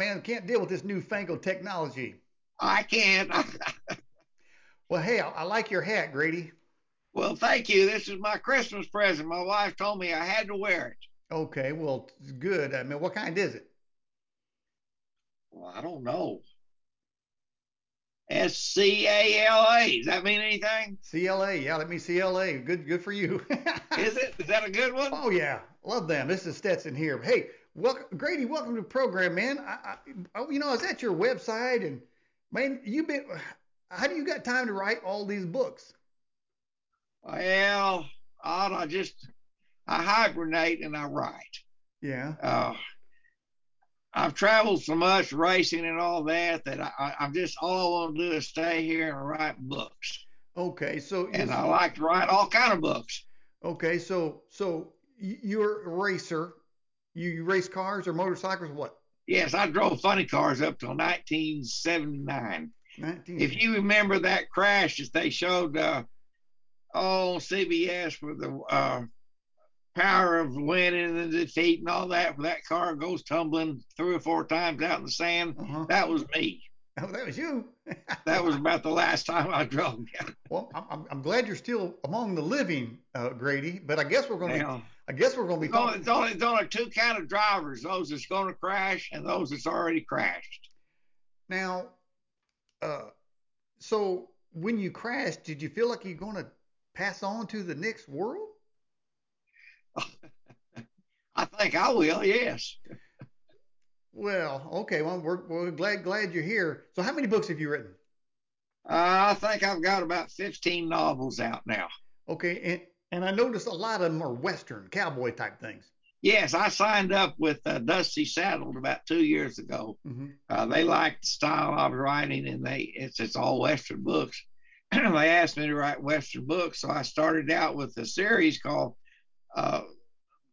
Man. Can't deal with this newfangled technology. I can't. Well, hey, I, I like your hat, Grady. well, thank you. This is my Christmas present. My wife told me I had to wear it. Okay, well, good. I mean, what kind is it? Well, I don't know. S C A L A. Does that mean anything? CLA. Yeah, let me CLA. Good, good for you. Is it? Is that a good one? Oh yeah, love them. This is Stetson here. Hey, welcome, Grady. Welcome to the program, man. I, I, you know, I was at your website, and man, you've been. How do you got time to write all these books? Well, I just I hibernate and I write. Yeah. Uh, I've traveled so much racing and all that that I, I'm just all I want to do is stay here and write books. Okay, so And I like to write all kind of books. okay, so so you're a racer. You, you race cars or motorcycles? What? Yes, I drove funny cars up till 1979. 19. If you remember that crash that they showed uh, on CBS with the uh, power of winning and defeat and all that, where that car goes tumbling three or four times out in the sand, Uh-huh. that was me. Oh, that was you. That was about the last time I drove. Well, I'm, I'm, I'm glad you're still among the living, uh, Grady. But I guess we're going to. I guess we're going to be it's only, talking. it's, only, it's only two kind of drivers: those that's going to crash and those that's already crashed. Now, uh, so when you crashed, did you feel like you're going to pass on to the next world? I think I will. Yes. Well, okay. Well, we're, we're glad glad you're here. So, how many books have you written? Uh, I think I've got about 15 novels out now. Okay, and and I noticed a lot of them are Western cowboy type things. Yes, I signed up with uh, Dusty Saddle about two years ago. hmm Uh, they liked the style I was writing, and they it's it's all Western books. And they asked me to write Western books, so I started out with a series called uh,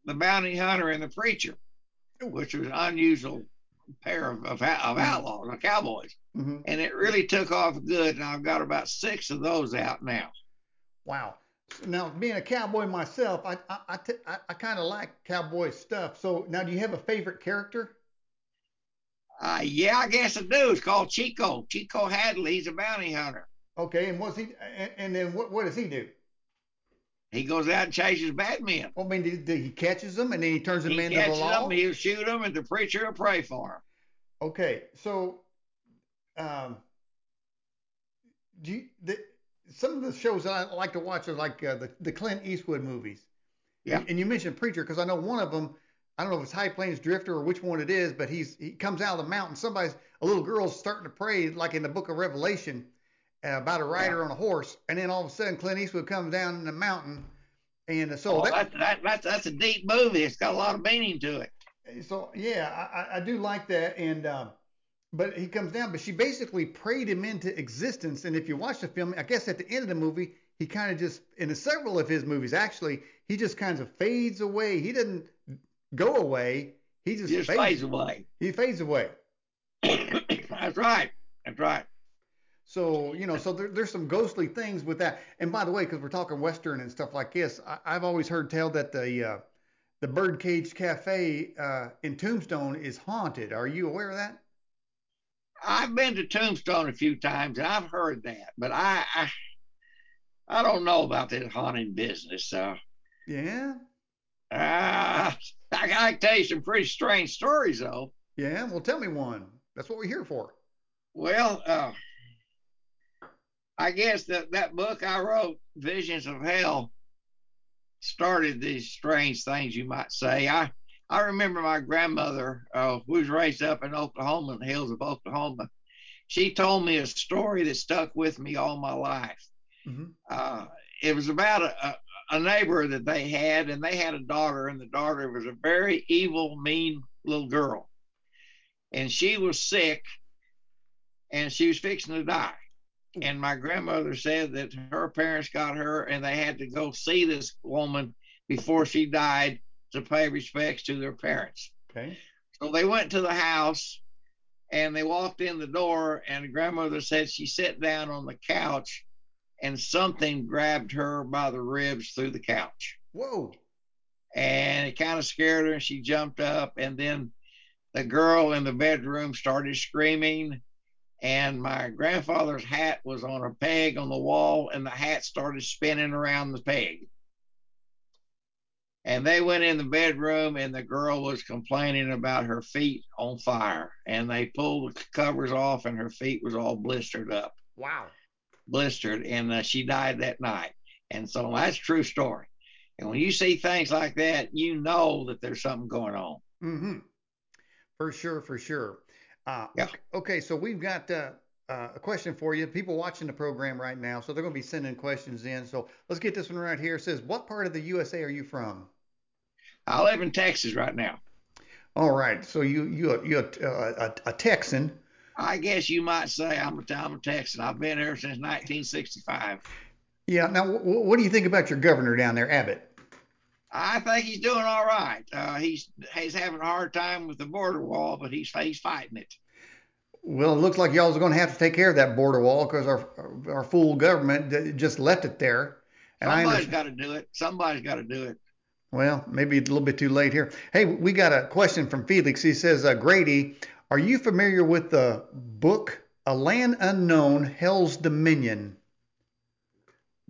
"The Bounty Hunter and the Preacher," which was an unusual pair of of, of outlaws, of cowboys, hmm and it really took off good. And I've got about six of those out now. Wow. Now, being a cowboy myself, I I I, t- I, I kind of like cowboy stuff. So now, do you have a favorite character? Uh, yeah, I guess I do. It's called Chico. Chico Hadley. He's a bounty hunter. Okay, and what's he? And, and then what what does he do? He goes out and chases bad men. Well, I mean, did, did he catches them and then he turns them He into the catches law? them, he'll shoot them, and the preacher will pray for him. Okay, so um, do you, the, some of the shows that I like to watch are like uh, the the Clint Eastwood movies. Yeah. And you mentioned Preacher because I know one of them. I don't know if it's High Plains Drifter or which one it is, but he's he comes out of the mountain. Somebody's a little girl's starting to pray like in the Book of Revelation uh, about a rider on a horse, and then all of a sudden Clint Eastwood comes down in the mountain, and so Oh, that, that, that, that's, that's a deep movie. It's got a lot of meaning to it. so yeah, I, I- I do like that, and um, but he comes down, but she basically prayed him into existence. And if you watch the film, I guess at the end of the movie, he kind of just in several of his movies actually, he just kind of fades away. He doesn't go away. He just, Just fades. fades away. He fades away. that's right. That's right. So you know, so there, there's some ghostly things with that. And by the way, because we're talking Western and stuff like this, I, I've always heard tell that the uh, the Birdcage Cafe uh, in Tombstone is haunted. Are you aware of that? I've been to Tombstone a few times, and I've heard that, but I, I, I don't know about this haunting business. Uh, Yeah. uh, I gotta tell you some pretty strange stories, though. Yeah. Well, tell me one. That's what we're here for. Well, uh, I guess that that book I wrote, Visions of Hell, started these strange things, you might say. I I remember my grandmother, uh, who was raised up in Oklahoma, in the hills of Oklahoma. She told me a story that stuck with me all my life. hmm Uh, it was about a, a, a neighbor that they had, and they had a daughter, and the daughter was a very evil, mean little girl. And she was sick, and she was fixing to die. And my grandmother said that her parents got her, and they had to go see this woman before she died to pay respects to their parents. Okay. So they went to the house and they walked in the door, and the grandmother said she sat down on the couch and something grabbed her by the ribs through the couch. Whoa. And it kind of scared her, and she jumped up. And then the girl in the bedroom started screaming, and my grandfather's hat was on a peg on the wall, and the hat started spinning around the peg. And they went in the bedroom, and the girl was complaining about her feet on fire. And they pulled the covers off, and her feet was all blistered up. Wow. Blistered, and uh, she died that night. And so that's true story. And when you see things like that, you know that there's something going on. Mm-hmm. For sure, for sure. Uh, Yeah. Okay, so we've got uh, uh, a question for you. People watching the program right now, so they're going to be sending questions in. So let's get this one right here. It says, "What part of the USA are you from?" I live in Texas right now. All right, so you you you a, a, a Texan. I guess you might say I'm a, I'm a Texan. I've been here since 1965. Yeah. Now, w- what do you think about your governor down there, Abbott? I think he's doing all right. Uh, he's he's having a hard time with the border wall, but he's he's fighting it. Well, it looks like y'all are going to have to take care of that border wall because our our fool government just left it there. And Somebody's got to do it. Somebody's got to do it. Well, maybe a little bit too late here. Hey, we got a question from Felix. He says, uh, Grady, are you familiar with the book A Land Unknown, Hell's Dominion?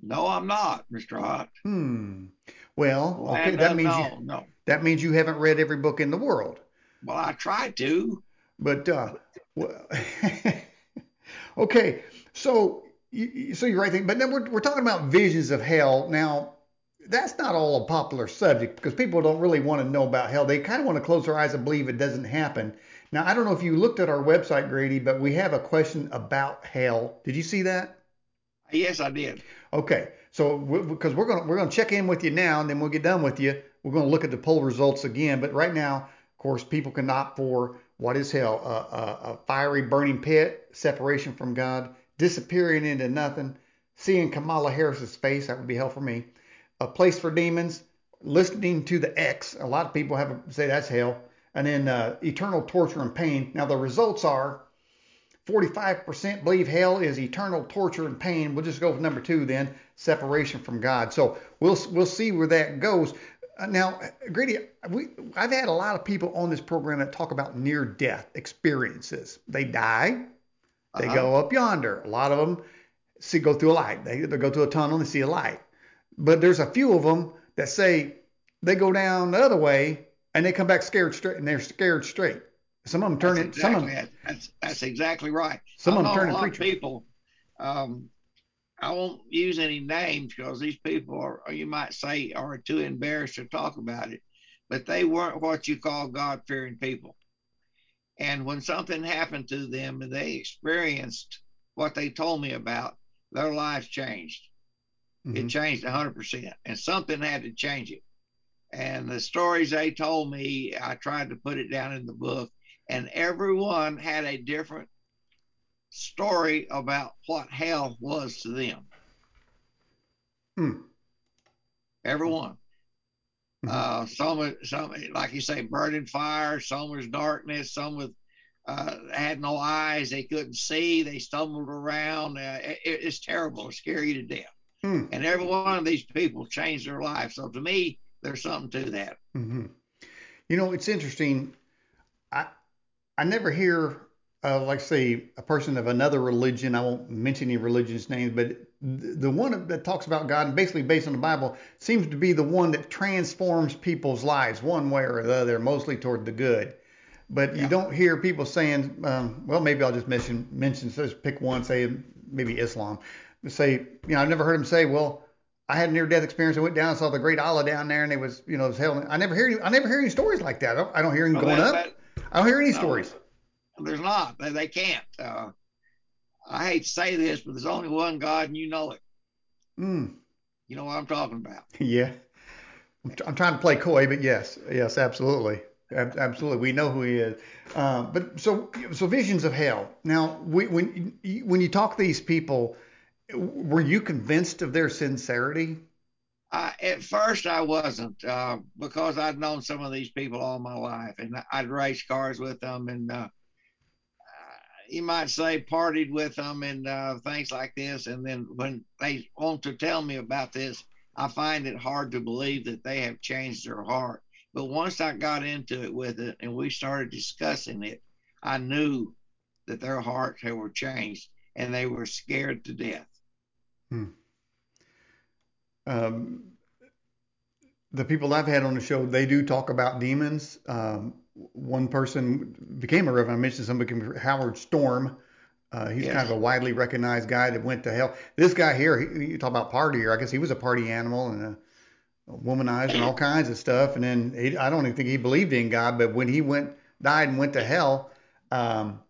No, I'm not, Mr. Ott. Hmm. Well, okay, that means you. No. that means you haven't read every book in the world. Well, I tried to. But uh, well, okay, so you, so you're right. But then we're we're talking about visions of hell. Now, that's not all a popular subject because people don't really want to know about hell. They kind of want to close their eyes and believe it doesn't happen. Now, I don't know if you looked at our website, Grady, but we have a question about hell. Did you see that? Yes, I did. Okay, so because we're gonna we're gonna check in with you now, and then we'll get done with you. We're gonna look at the poll results again. But right now, of course, people can opt for what is hell: a, a, a fiery, burning pit, separation from God, disappearing into nothing, seeing Kamala Harris's face. That would be hell for me. A place for demons, listening to the X. A lot of people have say that's hell, and then uh, eternal torture and pain. Now the results are 45% believe hell is eternal torture and pain. We'll just go with number two then, separation from God. So we'll we'll see where that goes. Uh, now, Grady, we I've had a lot of people on this program that talk about near-death experiences. They die, they Uh-huh. go up yonder. A lot of them see go through a light. They, they go through a tunnel and they see a light. But there's a few of them that say they go down the other way and they come back scared straight, and they're scared straight. Some of them turn That's it. Some of them. that's, that's exactly right. Some of them turn a into lot of people. Um, I won't use any names because these people are, or you might say, are too embarrassed to talk about it. But they weren't what you call God fearing people. And when something happened to them and they experienced what they told me about, their lives changed. It Mhm. changed 100%. And something had to change it. And the stories they told me, I tried to put it down in the book, and everyone had a different story about what hell was to them. Hmm. Everyone. Mhm. Uh, some, some, like you say, burning fire. Some was darkness. Some with uh, had no eyes. They couldn't see. They stumbled around. Uh, it, it's terrible. It scare you to death. Hmm. And every one of these people changed their life. So to me, there's something to that. hmm You know, it's interesting. I I never hear, uh, like say, a person of another religion. I won't mention any religion's names, but th- the one that talks about God, and basically based on the Bible, seems to be the one that transforms people's lives one way or the other, mostly toward the good. But you don't hear people saying, um, well, maybe I'll just mention mention so just pick one, say maybe Islam. Say, you know, I've never heard him say, well, I had a near death experience. I went down and saw the Great Allah down there, and it was, you know, it was hell. I never hear any, I never hear any stories like that. I don't, I don't hear him going that- up. that- I don't hear any No. stories. There's not. They, they can't. Uh, I hate to say this, but there's only one God, and you know it. Mm, You know what I'm talking about. yeah. I'm, tr- I'm trying to play coy, but yes, yes, absolutely, absolutely. We know who he is. Uh, but so, so visions of hell. Now, we, when when you talk to these people, were you convinced of their sincerity? At first, I wasn't uh, because I'd known some of these people all my life, and I'd race cars with them, and uh, you might say partied with them, and uh, things like this. And then when they want to tell me about this, I find it hard to believe that they have changed their heart. But once I got into it with it and we started discussing it, I knew that their hearts were changed and they were scared to death. Hmm. Um, the people I've had on the show, they do talk about demons. Um, one person became a reverend. I mentioned somebody, Howard Storm. Uh, he's kind of a widely recognized guy that went to hell. This guy here, he, you talk about partier. I guess he was a party animal and a, a womanizer and all kinds of stuff. And then he, I don't even think he believed in God, but when he went, died and went to hell, um,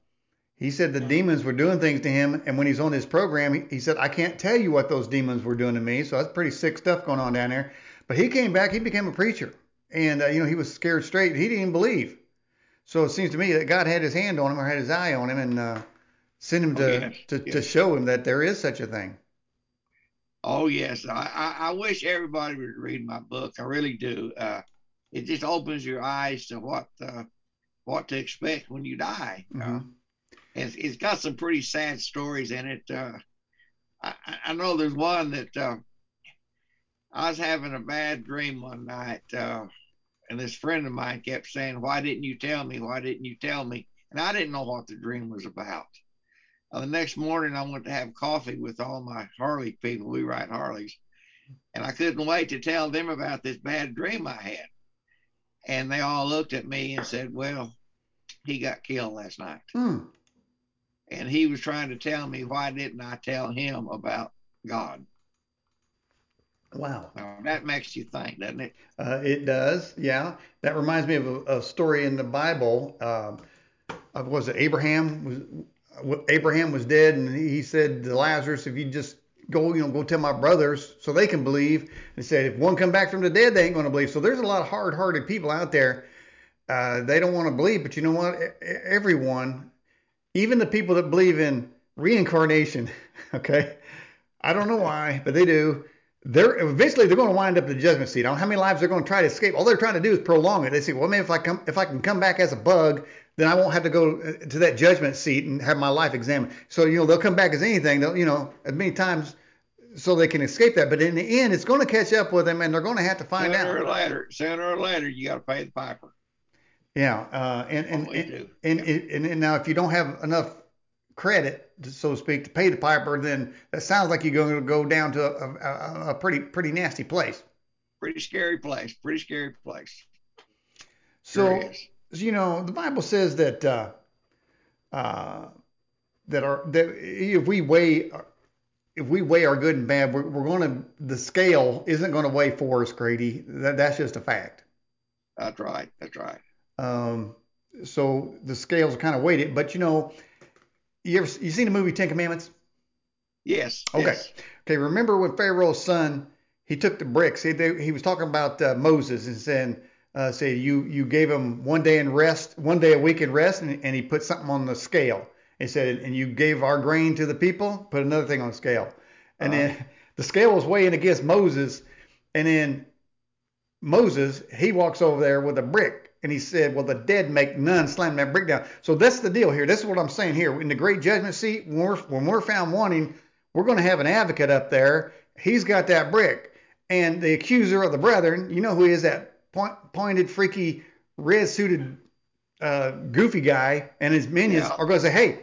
he said the demons were doing things to him. And when he's on his program, he, he said, I can't tell you what those demons were doing to me. So that's pretty sick stuff going on down there. But he came back, he became a preacher. And, uh, you know, he was scared straight. He didn't even believe. So it seems to me that God had his hand on him or had his eye on him and uh, sent him oh, to, yes, to, yes. to show him that there is such a thing. Oh, yes. I, I, I, wish everybody would read my book. I really do. Uh, it just opens your eyes to what uh, what to expect when you die. Uh, mm-hmm. It's, got some pretty sad stories in it. Uh, I, I know there's one that uh, I was having a bad dream one night, uh, and this friend of mine kept saying, "Why didn't you tell me? Why didn't you tell me?" And I didn't know what the dream was about. Uh, the next morning, I went to have coffee with all my Harley people. We ride Harleys, and I couldn't wait to tell them about this bad dream I had. And they all looked at me and said, "Well, he got killed last night." Hmm. And he was trying to tell me why didn't I tell him about God? Wow. Now, that makes you think, doesn't it? Uh, it does, yeah. That reminds me of a, a story in the Bible. Uh, was it Abraham was Abraham was dead, and he said to Lazarus, "If you just go, you know, go tell my brothers so they can believe." And he said, "If one come back from the dead, they ain't going to believe." So there's a lot of hard-hearted people out there. Uh, they don't want to believe, but you know what? Everyone, even the people that believe in reincarnation, okay, I don't know why, but they do they're eventually they're going to wind up at the judgment seat. I don't know how many lives they're going to try to escape. All they're trying to do is prolong it. They say, well, maybe if I come, if I can come back as a bug, then I won't have to go uh, to that judgment seat and have my life examined. So you know they'll come back as anything. They'll you know as many times so they can escape that. But in the end, it's going to catch up with them, and they're going to have to find sooner out. Sooner or later, sooner or later, you got to pay the piper. Yeah, uh, and and and, and, and, and now if you don't have enough credit, so to speak, to pay the piper, then that sounds like you're going to go down to a, a, a pretty pretty nasty place. Pretty scary place. Pretty scary place. So, sure you know, the Bible says that uh, uh, that our that if we weigh if we weigh our good and bad, we're, we're going to the scale isn't going to weigh for us, Grady. That that's just a fact. That's right. That's right. Um, so the scales are kind of weighted, but you know, you ever you seen the movie Ten Commandments? Yes. Okay. Yes. Okay. Remember when Pharaoh's son he took the bricks? He they, he was talking about uh, Moses and saying, uh, say you you gave him one day in rest, one day a week in rest, and, and he put something on the scale. He said, and you gave our grain to the people, put another thing on the scale, and uh-huh. then the scale was weighing against Moses, and then Moses he walks over there with a brick and he said, Well, the dead make none, slam that brick down. So that's the deal here. This is what I'm saying here. In the great judgment seat, when we're, when we're found wanting, we're going to have an advocate up there. He's got that brick. And the accuser of the brethren, you know who is that point, pointed, freaky, red suited, uh, goofy guy, and his minions yeah. are going to say, Hey,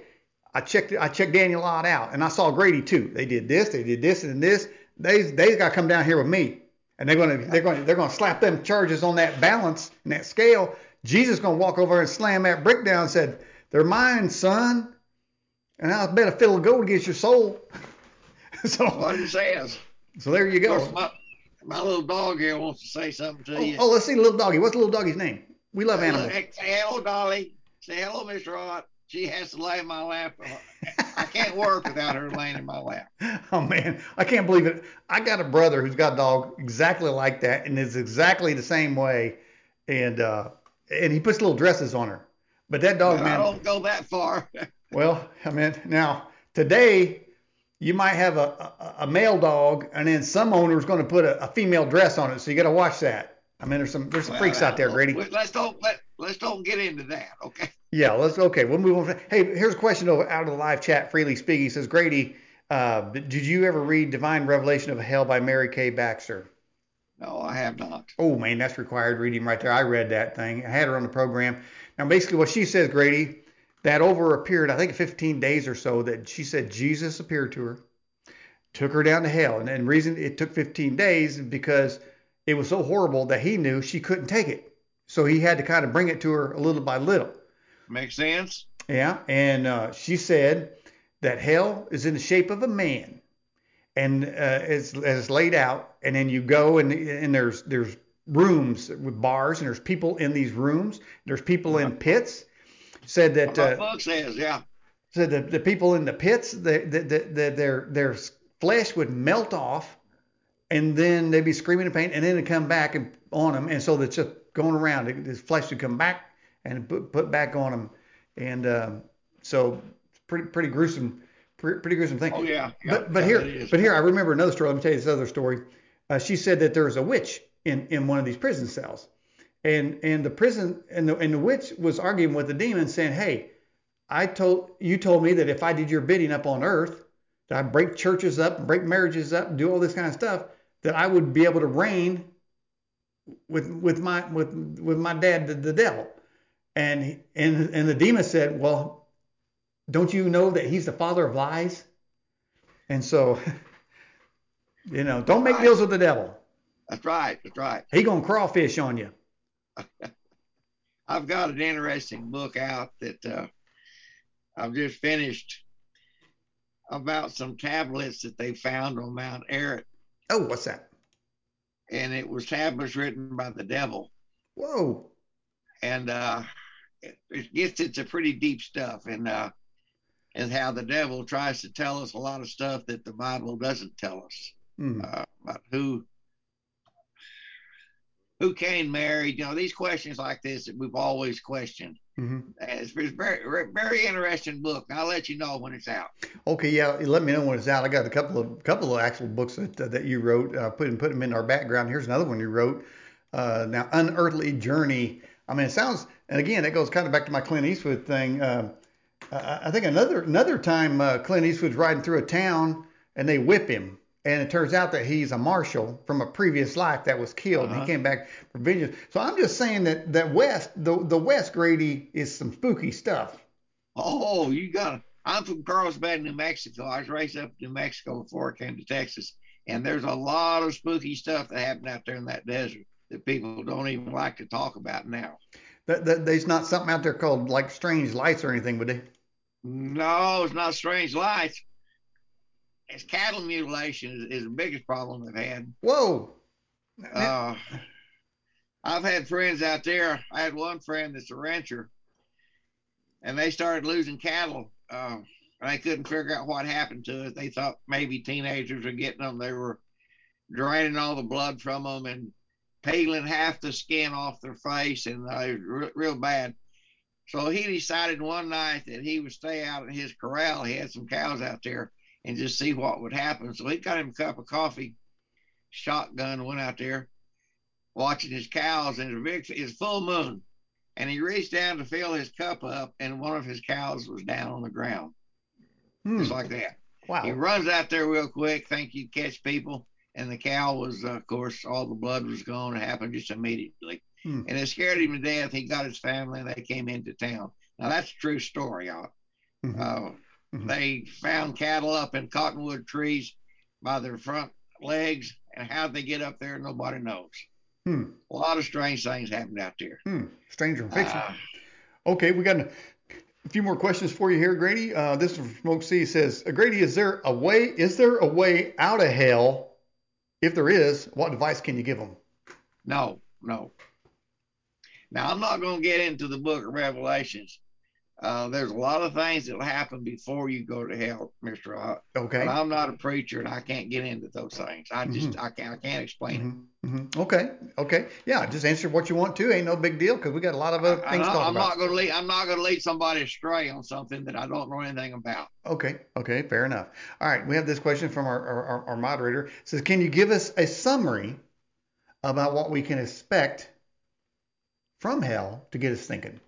I checked I checked Daniel Ott out, and I saw Grady too. They did this, they did this, and this. They they got to come down here with me and they're going to they're going to they're going to slap them charges on that balance and that scale. Jesus is going to walk over and slam that brick down and said, "They're mine, son." And I'll bet a fiddle of gold against your soul. so what it says. So there you go. My, my, little dog here wants to say something to oh, you. Oh, let's see the little doggy. What's the little doggy's name? We love animals. Say hello, Dolly. Say hello, Mr. Rod. She has to lay in my lap. I can't work without her laying in my lap. Oh man, I can't believe it. I got a brother who's got a dog exactly like that, and is exactly the same way, and uh, and he puts little dresses on her. But that dog, no, man, I don't go that far. well, I mean, now today you might have a, a, a male dog, and then some owner's going to put a, a, female dress on it, so you got to watch that. I mean, there's some there's some well, freaks out there, Grady. Let's don't let let's don't get into that, okay? Yeah, let's okay. We'll move on. Hey, here's a question out of the live chat. Freely speaking, says Grady, uh, did you ever read Divine Revelation of Hell by Mary K. Baxter? No, I have not. Oh man, that's required reading right there. I read that thing. I had her on the program. Now basically what she says, Grady, that over a period, I think 15 days or so, that she said Jesus appeared to her, took her down to hell. And the reason it took 15 days because it was so horrible that he knew she couldn't take it. So he had to kind of bring it to her a little by little. Makes sense. Yeah. And uh, she said that hell is in the shape of a man and uh, it's, it's laid out. And then you go and, and there's, there's rooms with bars and there's people in these rooms. There's people in pits. Said that. Book says, yeah. Said that the people in the pits, the, the, the, the, their, their flesh would melt off and then they'd be screaming in pain, and then it'd come back and on them, and so it's just going around. His flesh would come back and put, put back on them, and um, so pretty pretty gruesome, pretty, pretty gruesome thing. Oh yeah. yeah but but yeah, here but here I remember another story. Let me tell you this other story. Uh, she said that there was a witch in in one of these prison cells, and and the prison and the and the witch was arguing with the demon, saying, "Hey, I told you told me that if I did your bidding up on earth, that I break churches up, break marriages up, do all this kind of stuff." that I would be able to reign with with my with with my dad the, the devil and and and the demon said well don't you know that he's the father of lies and so you know don't make right. deals with the devil that's right that's right he gonna crawfish on you i've got an interesting book out that uh, i've just finished about some tablets that they found on mount Ararat Oh, what's that? And it was tablets written by the devil. Whoa. And uh, it, gets into pretty deep stuff, and uh, and how the devil tries to tell us a lot of stuff that the Bible doesn't tell us mm. uh, about who who Cain married. You know, these questions like this that we've always questioned. Mm-hmm. It's, it's very very interesting book. I'll let you know when it's out. Okay, yeah, let me know when it's out. I got a couple of couple of actual books that uh, that you wrote. Uh, put put them in our background. Here's another one you wrote. Uh, now, unearthly journey. I mean, it sounds, and again, it goes kind of back to my Clint Eastwood thing. Uh, I think another another time uh, Clint Eastwood's riding through a town and they whip him and it turns out that he's a marshal from a previous life that was killed. Uh-huh. And he came back for vengeance. So I'm just saying that that West, the the West Grady is some spooky stuff. Oh, you got. I'm from Carlsbad, New Mexico. I was raised up in New Mexico before I came to Texas, and there's a lot of spooky stuff that happened out there in that desert that people don't even like to talk about now. That, that there's not something out there called like strange lights or anything, would they? No, it's not strange lights it's cattle mutilation is, is the biggest problem they've had. Whoa. Uh, I've had friends out there. I had one friend that's a rancher, and they started losing cattle. Uh, and they couldn't figure out what happened to it. They thought maybe teenagers were getting them. They were draining all the blood from them and peeling half the skin off their face, and uh, was real, bad. So he decided one night that he would stay out in his corral. He had some cows out there and just see what would happen. So he got him a cup of coffee, shotgun, went out there watching his cows, and it's big, it's full moon. And he reached down to fill his cup up, and one of his cows was down on the ground, hmm. just like that. Wow. He runs out there real quick, think he'd catch people, and the cow was, uh, of course, all the blood was gone. It happened just immediately. Hmm. And it scared him to death. He got his family, and they came into town. Now, that's a true story, y'all. Mm-hmm. Uh, Mm-hmm. They found cattle up in cottonwood trees by their front legs, and how they get up there, nobody knows. Hmm. A lot of strange things happened out there. Hmm. Stranger fiction. Uh, okay, we got a few more questions for you here, Grady. Uh, this is from Smoke C says, Grady, is there a way? Is there a way out of hell? If there is, what advice can you give them? No, no. Now I'm not going to get into the Book of Revelations uh, there's a lot of things that'll happen before you go to hell, Mr. Ott. Okay. But I'm not a preacher and I can't get into those things. I just mm-hmm. I can't I can't explain mm-hmm. it. Mm-hmm. Okay. Okay. Yeah. Just answer what you want to. Ain't no big deal because we got a lot of other things I, to talk I'm about. not gonna lead I'm not gonna lead somebody astray on something that I don't know anything about. Okay. Okay. Fair enough. All right. We have this question from our our, our moderator. It says, can you give us a summary about what we can expect from hell to get us thinking?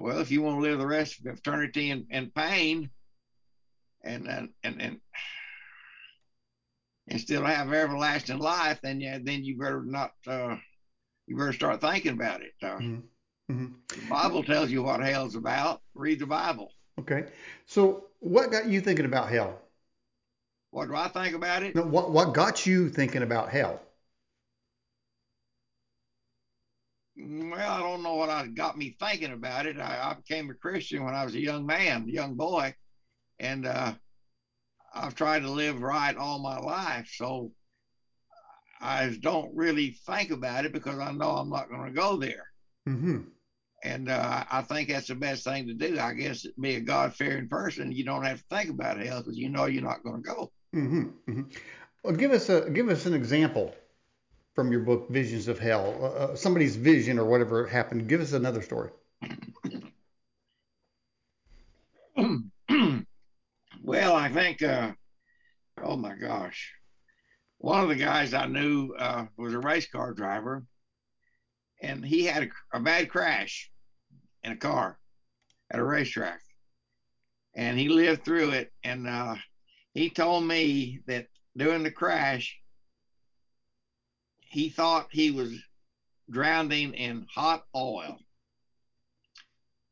Well, if you want to live the rest of eternity in, in pain, and and and, and and still have everlasting life, then yeah, then you better not. Uh, you better start thinking about it. Uh, mm-hmm. Mm-hmm. The Bible tells you what hell's about. Read the Bible. Okay. So, what got you thinking about hell? What do I think about it? No, what what got you thinking about hell? Well, I don't know what got me thinking about it. I, I, became a Christian when I was a young man, a young boy, and uh, I've tried to live right all my life. So I don't really think about it because I know I'm not going to go there. Mm-hmm. And uh, I think that's the best thing to do. I guess be a God fearing person. You don't have to think about hell because you know you're not going to go. Mm-hmm. Mm-hmm. Well, give us a give us an example from your book, Visions of Hell. Uh, uh somebody's vision or whatever happened. Give us another story. well, I think. Uh, oh my gosh, one of the guys I knew uh, was a race car driver, and he had a, a bad crash in a car at a racetrack, and he lived through it. And uh, he told me that during the crash, he thought he was drowning in hot oil.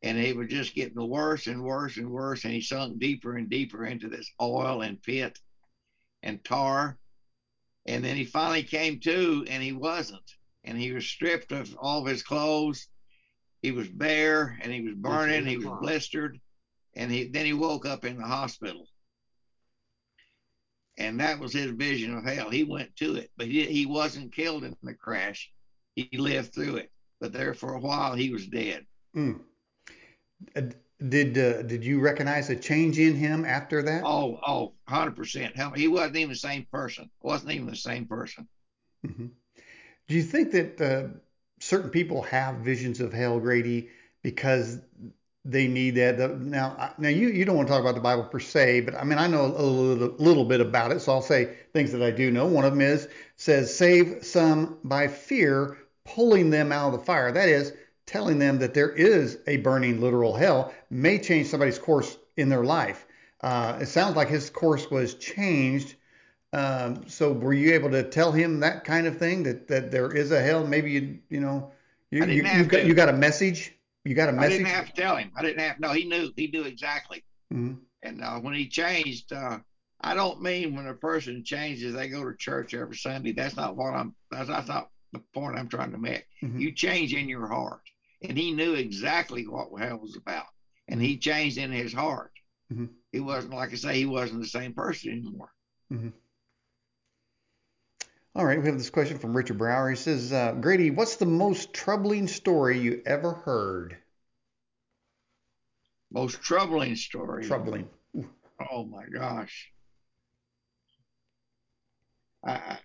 And it was just getting worse and worse and worse. And he sunk deeper and deeper into this oil and pit and tar. And then he finally came to, and he wasn't and he was stripped of all of his clothes. He was bare and he was burning. He was blistered, and he then he woke up in the hospital. And that was his vision of hell. He went to it, but he, he wasn't killed in the crash. He lived through it, but there for a while he was dead. Mm. Did uh, did you recognize a change in him after that? Oh, oh, 100%. He wasn't even the same person. Wasn't even the same person. Mm-hmm. Do you think that uh, certain people have visions of hell, Grady, because they need that? Now, now you, you don't want to talk about the Bible per se, but I mean I know a little, little bit about it, so I'll say things that I do know. One of them is says save some by fear, pulling them out of the fire. That is telling them that there is a burning literal hell may change somebody's course in their life. Uh, it sounds like his course was changed um, so were you able to tell him that kind of thing that, that there is a hell? Maybe you you know you you, you got you got a message. You got a message. I didn't have to tell him. I didn't have. To no, he knew. He knew exactly. Mm-hmm. And uh, when he changed, uh, I don't mean when a person changes they go to church every Sunday. That's not what I'm. That's, that's not the point I'm trying to make. Mm-hmm. You change in your heart, and he knew exactly what hell was about, and he changed in his heart. Mm-hmm. He wasn't like I say. He wasn't the same person anymore. All right, we have this question from Richard Brower. He says, uh, Grady, what's the most troubling story you ever heard? Most troubling story. Troubling. Oh my gosh. I,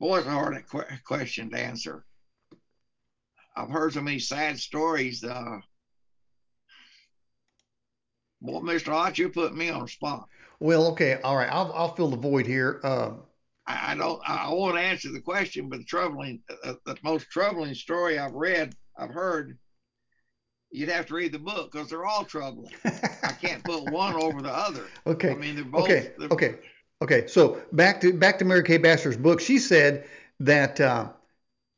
boy, it's a hard question to answer. I've heard so many sad stories. Uh, boy, Mr. Ott, you put me on the spot. Well, okay, all right. I'll I'll fill the void here. Uh, I, I don't. I won't answer the question, but the troubling, uh, the most troubling story I've read, I've heard. You'd have to read the book because they're all troubling. I can't put one over the other. Okay. I mean, they're both. Okay. They're, okay. Okay. So back to back to Mary K. Baxter's book. She said that uh,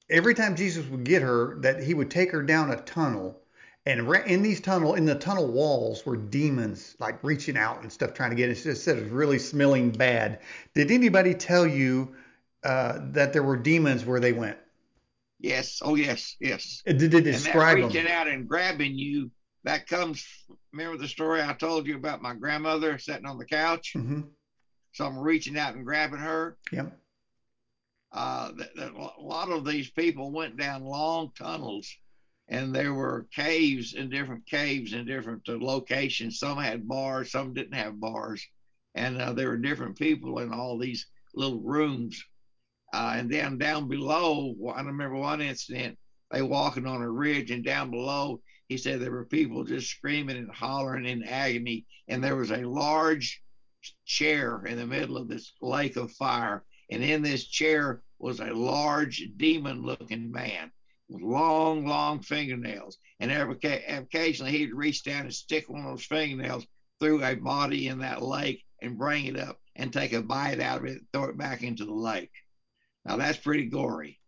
every time Jesus would get her, that he would take her down a tunnel and in these tunnel, in the tunnel walls were demons like reaching out and stuff trying to get. It just said it was really smelling bad. Did anybody tell you uh, that there were demons where they went? Yes. Oh, yes. Yes. Did they describe and that reaching them? out and grabbing you? That comes. Remember the story I told you about my grandmother sitting on the couch? Mm-hmm. Someone reaching out and grabbing her. Yep. Uh, that, that a lot of these people went down long tunnels and there were caves and different caves in different uh, locations. Some had bars, some didn't have bars, and uh, there were different people in all these little rooms. Uh, and then down below, I remember one incident. They walking on a ridge, and down below, he said there were people just screaming and hollering in agony, and there was a large chair in the middle of this lake of fire, and in this chair was a large demon-looking man with long, long fingernails. And every, occasionally he'd reach down and stick one of those fingernails through a body in that lake and bring it up and take a bite out of it, and throw it back into the lake. Now that's pretty gory,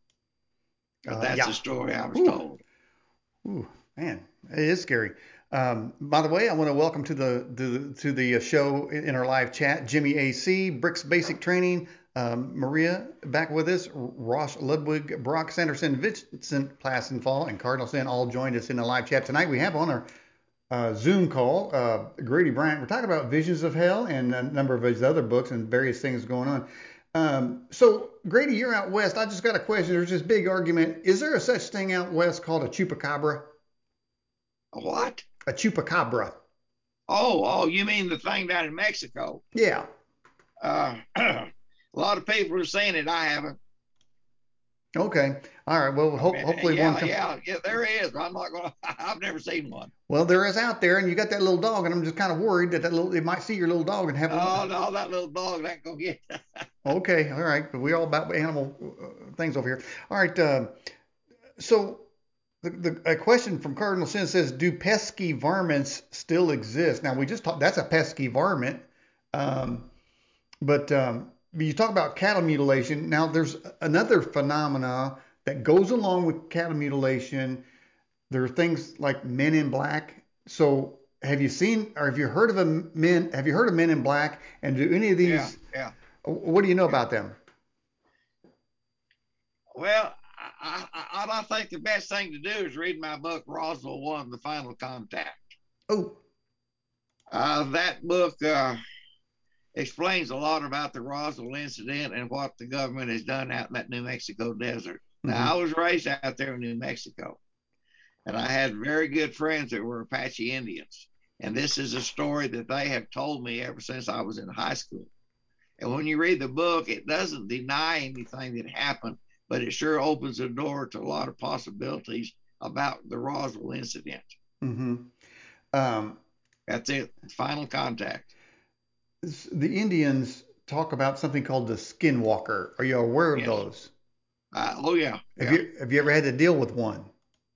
but Uh, that's yeah. the story I was Ooh. told. Ooh, man, it is scary. Um, by the way, I want to welcome to the to the, to the uh, show in our live chat Jimmy AC, Bricks Basic Training, um, Maria back with us, Ross Ludwig, Brock Sanderson, Vincent Plassenfall, and Cardinal Sin all joined us in the live chat tonight. We have on our uh, Zoom call uh, Grady Bryant. We're talking about Visions of Hell and a number of his other books and various things going on. Um, so Grady, you're out west. I just got a question. There's this big argument. Is there a such thing out west called a chupacabra? A What? A chupacabra. Oh, oh, you mean the thing down in Mexico? Yeah. Uh, a lot of people are saying it. I haven't. Okay. All right. Well, ho- hopefully yeah, one. Come- yeah, yeah. There is. I'm not gonna. I've never seen one. Well, there is out there, and you got that little dog, and I'm just kind of worried that that little it might see your little dog and have. Oh a no, that little dog ain't gonna get. Okay. All right. But we're all about animal uh, things over here. All right. Um, so the, the a question from Cardinal Sin says, do pesky varmints still exist? Now we just talked. That's a pesky varmint. Um, but um, you talk about cattle mutilation. Now there's another phenomena that goes along with cattle mutilation. There are things like Men in Black. So have you seen or have you heard of a men? Have you heard of Men in Black? And do any of these? Yeah, yeah. What do you know about them? Well, I, I, I think the best thing to do is read my book, Roswell One: The Final Contact. Oh, Uh, that book uh, explains a lot about the Roswell incident and what the government has done out in that New Mexico desert. Now, I was raised out there in New Mexico, and I had very good friends that were Apache Indians. And this is a story that they have told me ever since I was in high school. And when you read the book, it doesn't deny anything that happened, but it sure opens the door to a lot of possibilities about the Roswell incident. Mm-hmm. Um, That's it. Final contact. The Indians talk about something called the skinwalker. Are you aware of Yes. those? Uh, oh yeah. Have yeah. you have you ever had to deal with one?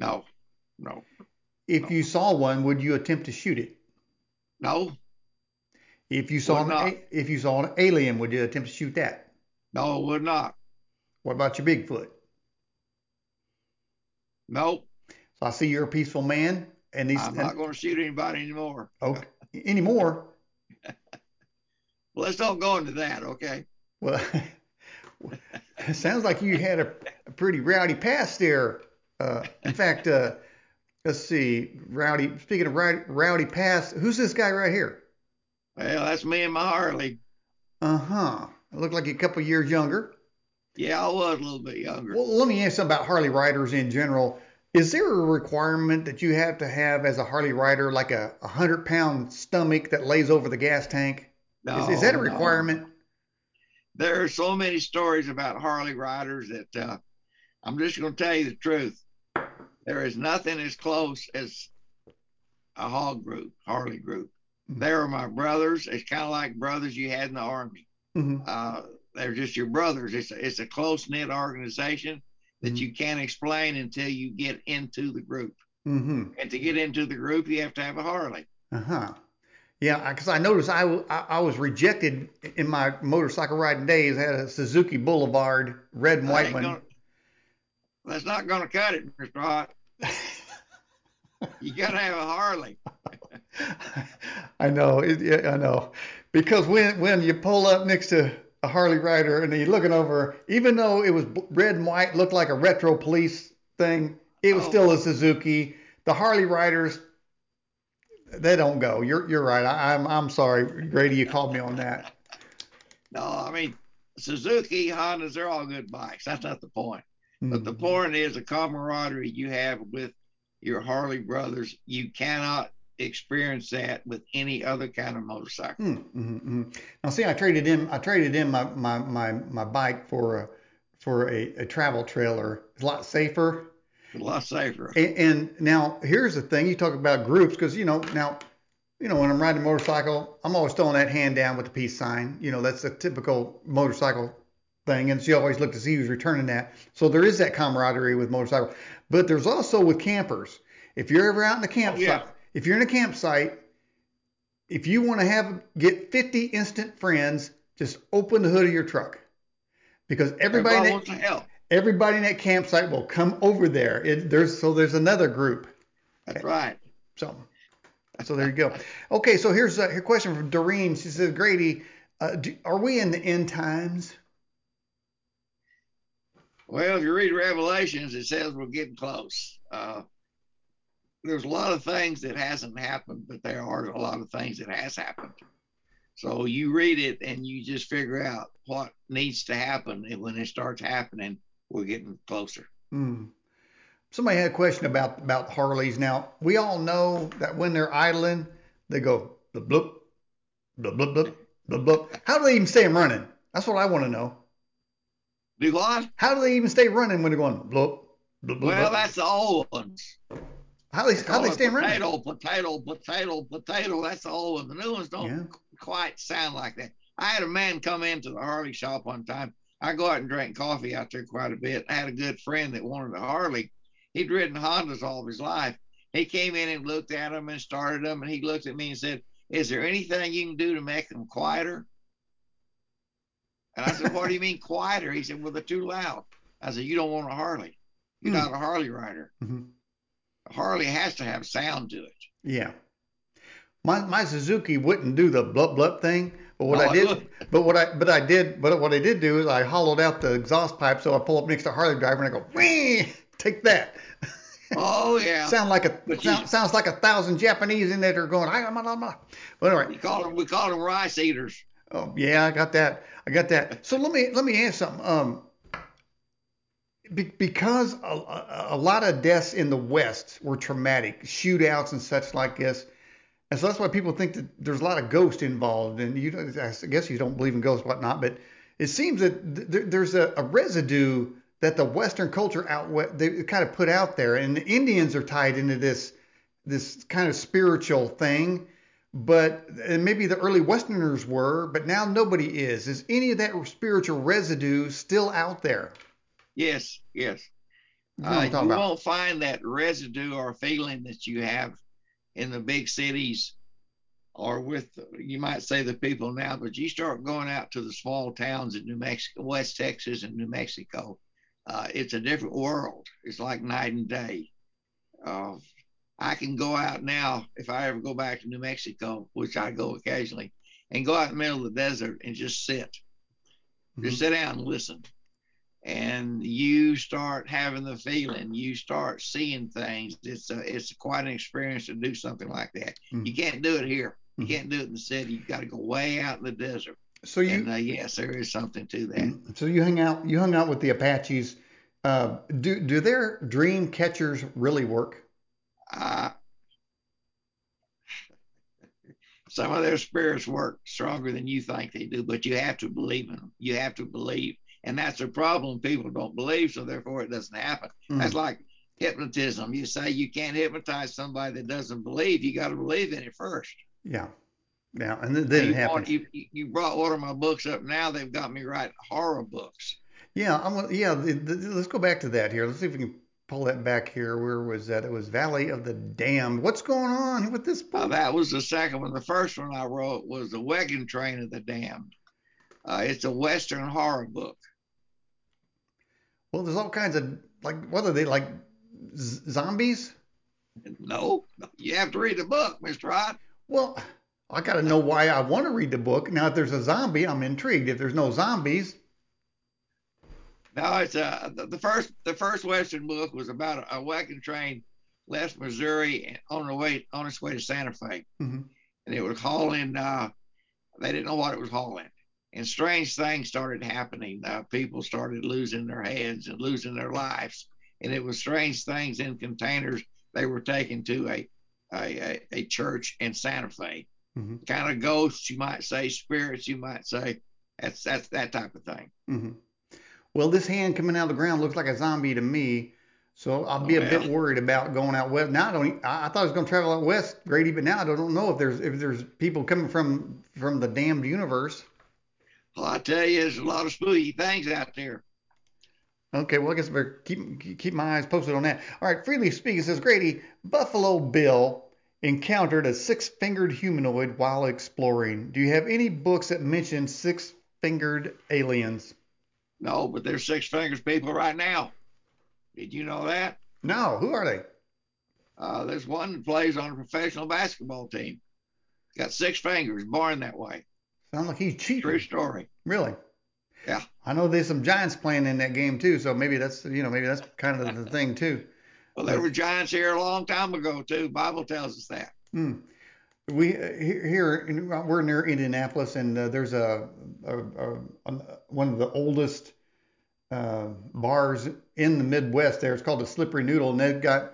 No, no, If you saw one, would you attempt to shoot it? no, If you saw Would an not. if you saw an alien, would you attempt to shoot that? no, would not. What about your Bigfoot? Nope. So I see you're a peaceful man, and these I'm not going to shoot anybody anymore. okay anymore. Let's don't go into that, okay? Well, it sounds like you had a, a pretty rowdy past there. Uh, in fact, uh, let's see, rowdy. Speaking of rowdy, rowdy past, who's this guy right here? Well, that's me and my Harley. Uh huh. Look like a couple years younger. Yeah, I was a little bit younger. Well, let me ask you about Harley riders in general. Is there a requirement that you have to have as a Harley rider, like a, a hundred pound stomach that lays over the gas tank? No, is, is that a no. requirement? There are so many stories about Harley riders that uh, I'm just going to tell you the truth. There is nothing as close as a hog group, Harley group. Mhm. They are my brothers. It's kind of like brothers you had in the army. hmm uh, they're just your brothers. It's a, it's a close knit organization that Mhm. you can't explain until you get into the group. hmm And to get into the group, you have to have a Harley. Uh huh. Yeah, because I noticed I I was rejected in my motorcycle riding days. I had a Suzuki Boulevard, red and white one. gonna- that's not going to cut it, Mr. Ott. You got to have a Harley. I know, it, yeah, I know, because when when you pull up next to a Harley rider and you're looking over, even though it was red and white, looked like a retro police thing, it was Oh. still a Suzuki. The Harley riders, they don't go. You're you're right. I, I'm I'm sorry, Grady. You called me on that. No, I mean, Suzuki, Hondas, they're all good bikes. That's not the point. But the Mhm. point is the camaraderie you have with your Harley brothers. You cannot experience that with any other kind of motorcycle. Mm, mm, mm. Now, see, I traded in I traded in my my my, my bike for a for a, a travel trailer. It's a lot safer. A lot safer. And, and now here's the thing: you talk about groups because you know now, you know when I'm riding a motorcycle, I'm always throwing that hand down with the peace sign. You know that's a typical motorcycle thing, and so you always look to see who's returning that. So there is that camaraderie with motorcycle, but there's also with campers. If you're ever out in oh, a campsite, yeah. if you're in a campsite, if you want to have get 50 instant friends, just open the hood of your truck because everybody Everybody in wants to help. Everybody in that campsite will come over there. It, there's so there's another group. That's right. So, so there you go. Okay, so here's a, here question from Doreen. She says, Grady, uh, do, are we in the end times? Well, if you read Revelations, it says we're getting close. Uh, there's a lot of things that hasn't happened, but there are a lot of things that has happened. So you read it and you just figure out what needs to happen, and when it starts happening, we're getting closer. Hmm. Somebody had a question about about Harleys. Now we all know that when they're idling, they go blub blub blub blub blub blub. How do they even stay running? That's what I want to know. Do what? How do they even stay running when they're going blub blub blub? Well, that's the old ones. how they how they stay running? potato, potato, potato, potato. That's the old one. The new ones don't Yeah. quite sound like that. I had a man come into the Harley shop one time. I go out and drink coffee out there quite a bit. I had a good friend that wanted a Harley. He'd ridden Hondas all of his life. He came in and looked at them and started them, and he looked at me and said, "Is there anything you can do to make them quieter?" And I said, "What do you mean quieter?" He said, "Well, they're too loud." I said, "You don't want a Harley. You're Hmm. not a Harley rider. Mhm. A Harley has to have sound to it." Yeah. My my Suzuki wouldn't do the blub blub thing, but what No, I did, wouldn't. but what I but I did, but what I did do is I hollowed out the exhaust pipe, so I pull up next to Harley driver and I go, Wee! take that. Oh yeah. Sound like a you- sound, sounds like a thousand Japanese in there that are going, I am I'm But anyway, We call them we call them rice eaters. oh yeah, I got that, I got that. So let me let me ask something. Um, be, because a, a, a lot of deaths in the West were traumatic, shootouts and such like this. And so that's why people think that there's a lot of ghosts involved. And you, don't- I guess you don't believe in ghosts, whatnot, but it seems that th- there's a, a residue that the Western culture out they kind of put out there, and the Indians are tied into this this kind of spiritual thing. But and maybe the early Westerners were, but now nobody is. Is any of that spiritual residue still out there? Yes, yes. You know Uh, you won't find that residue or feeling that you have in the big cities or with you might say the people now, but you start going out to the small towns in New Mexico, West Texas and New Mexico, uh, it's a different world. It's like night and day. Uh, I can go out now if I ever go back to New Mexico, which I go occasionally, and go out in the middle of the desert and just sit, just Mhm. sit down and listen. And you start having the feeling, you start seeing things. It's a, it's quite an experience to do something like that. Mhm. You can't do it here. You Mhm. can't do it in the city. You've got to go way out in the desert. So you and uh, yes, there is something to that. So you hung out you hung out with the Apaches. Uh, do do their dream catchers really work? Uh, some of their spirits work stronger than you think they do, but you have to believe in them. You have to believe, and that's the problem. People don't believe, so therefore it doesn't happen. Mm. That's like hypnotism. You say you can't hypnotize somebody that doesn't believe. You got to believe in it first. Yeah, yeah, and then, then you, want- you, you- brought one of my books up. Now they've got me writing horror books. Yeah, I'm yeah. The, the, let's go back to that here. Let's see if we can pull that back here. Where was that? It was Valley of the Damned. What's going on with this Uh, book? that was the second one. The first one I wrote was The Wagon Train of the Damned. Uh, it's a Western horror book. Well, there's all kinds of like what are they like z- zombies? No, you have to read the book, Mr. Ott. Well, I got to know why I want to read the book. Now, if there's a zombie, I'm intrigued. If there's no zombies, No, it's uh, the, first the first Western book was about a, a wagon train left Missouri on the way on its way to Santa Fe, Mhm. and it was hauling. Uh, they didn't know what it was hauling, and strange things started happening. Uh, people started losing their heads and losing their lives, and it was strange things in containers. They were taken to a a, a, church in Santa Fe. Mhm. Kind of ghosts, you might say, spirits, you might say. That's that's that type of thing. hmm Well, this hand coming out of the ground looks like a zombie to me, so I'll be a bit worried about going out west. Now I don't. I, I thought I was going to travel out west, Grady, but now I don't know if there's if there's people coming from from the damned universe. Well, I tell you, there's a lot of spooky things out there. Okay, well I guess I better keep keep my eyes posted on that. All right, freely speaking says Grady Buffalo Bill encountered a six-fingered humanoid while exploring. Do you have any books that mention six fingered aliens. No, but there's six fingers people right now. Did you know that? No, who are they? Uh, there's one that plays on a professional basketball team. Got six fingers, born that way. Sounds like he's cheating. True story. Really? Yeah. I know there's some Giants playing in that game too, so maybe that's you know maybe that's kind of the thing too. Well, there were giants here a long time ago too. Bible tells us that. Mm. We uh, here, here we're near Indianapolis, and uh, there's a, a, a, a, one of the oldest uh, bars in the Midwest. There, it's called the Slippery Noodle, and they've got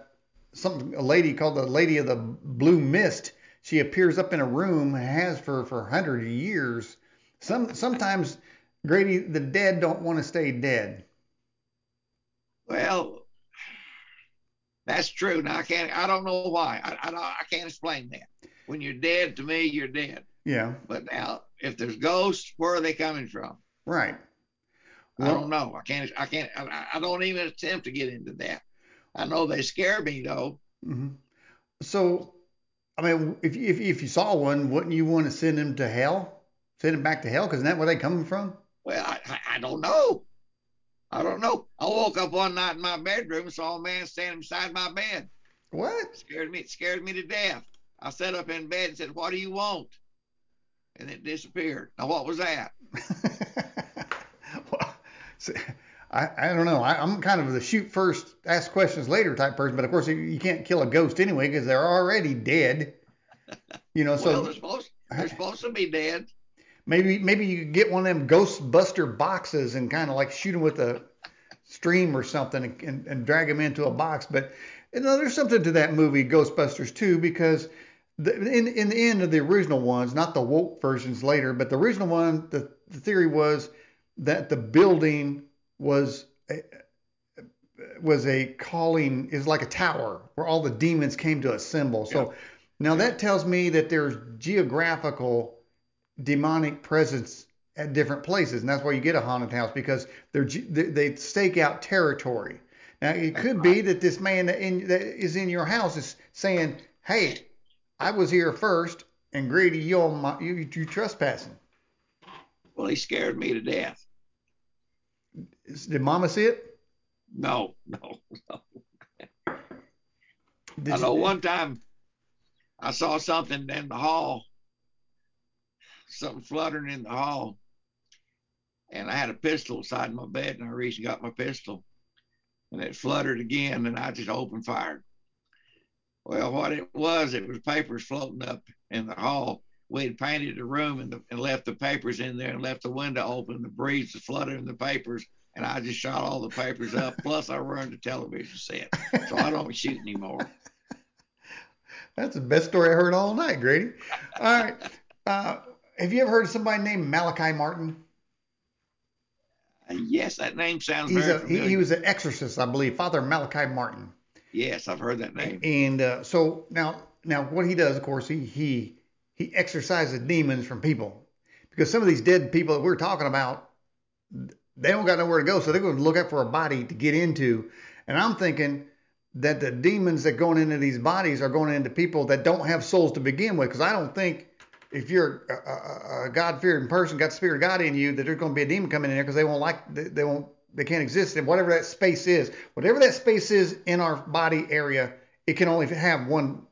something a lady called the Lady of the Blue Mist. She appears up in a room, has for for hundred years. Some sometimes Grady, the dead don't want to stay dead. Well, that's true. Now I can't. I don't know why. I, I, I can't explain that. When you're dead, to me, you're dead. Yeah. But now, if there's ghosts, where are they coming from? Right. Well, I don't know. I can't. I can't. I, I, don't even attempt to get into that. I know they scare me though. Mm-hmm. So, I mean, if if if you saw one, wouldn't you want to send them to hell? Send them back to hell? Because isn't that where they coming from? Well, I, I don't know. I don't know. I woke up one night in my bedroom and saw a man standing beside my bed. What? It scared me. It scared me to death. I sat up in bed and said, "What do you want?" And it disappeared. Now, what was that? well, I, I don't know. I, am kind of the shoot first, ask questions later type person, but of course you can't kill a ghost anyway because they're already dead. You know, well, so they're supposed, they're supposed to be dead. Maybe maybe you could get one of them Ghostbuster boxes and kind of like shoot them with a stream or something and, and, and drag them into a box. But you know, there's something to that movie Ghostbusters too because the, in in the end of the original ones, not the woke versions later, but the original one, the, the theory was that the building was a, was a calling is like a tower where all the demons came to assemble. So Yeah. now that tells me that there's geographical demonic presence at different places, and that's why you get a haunted house because they're they, they stake out territory. Now it could be that this man that, in, that is in your house is saying, "Hey, I was here first, and Grady, you on my, you you trespassing." Well, he scared me to death. Did Mama see it? No, no, no. Did I know one time I saw something in the hall, something fluttering in the hall, and I had a pistol beside my bed, and I reached and got my pistol, and it fluttered again, and I just opened fire. Well, what it was, it was papers floating up in the hall. We had painted the room and, the, and left the papers in there and left the window open. The breeze was fluttering the papers, and I just shot all the papers up. Plus, I ruined the television set, so I don't shoot anymore. That's the best story I heard all night, Grady. All right. Uh, have you ever heard of somebody named Malachi Martin? Uh, Yes, that name sounds He's very a, he, familiar. he was an exorcist, I believe, Father Malachi Martin. yes, I've heard that name. And uh, so now, now what he does, of course, he he he exorcises demons from people because some of these dead people that we're talking about, they don't got nowhere to go, so they're going to look out for a body to get into. And I'm thinking that the demons that going into these bodies are going into people that don't have souls to begin with, because I don't think if you're a, a, a God-fearing person, got the spirit of God in you, that there's going to be a demon coming in there because they won't like they, they won't they can't exist in whatever that space is. Whatever that space is in our body area, it can only have one.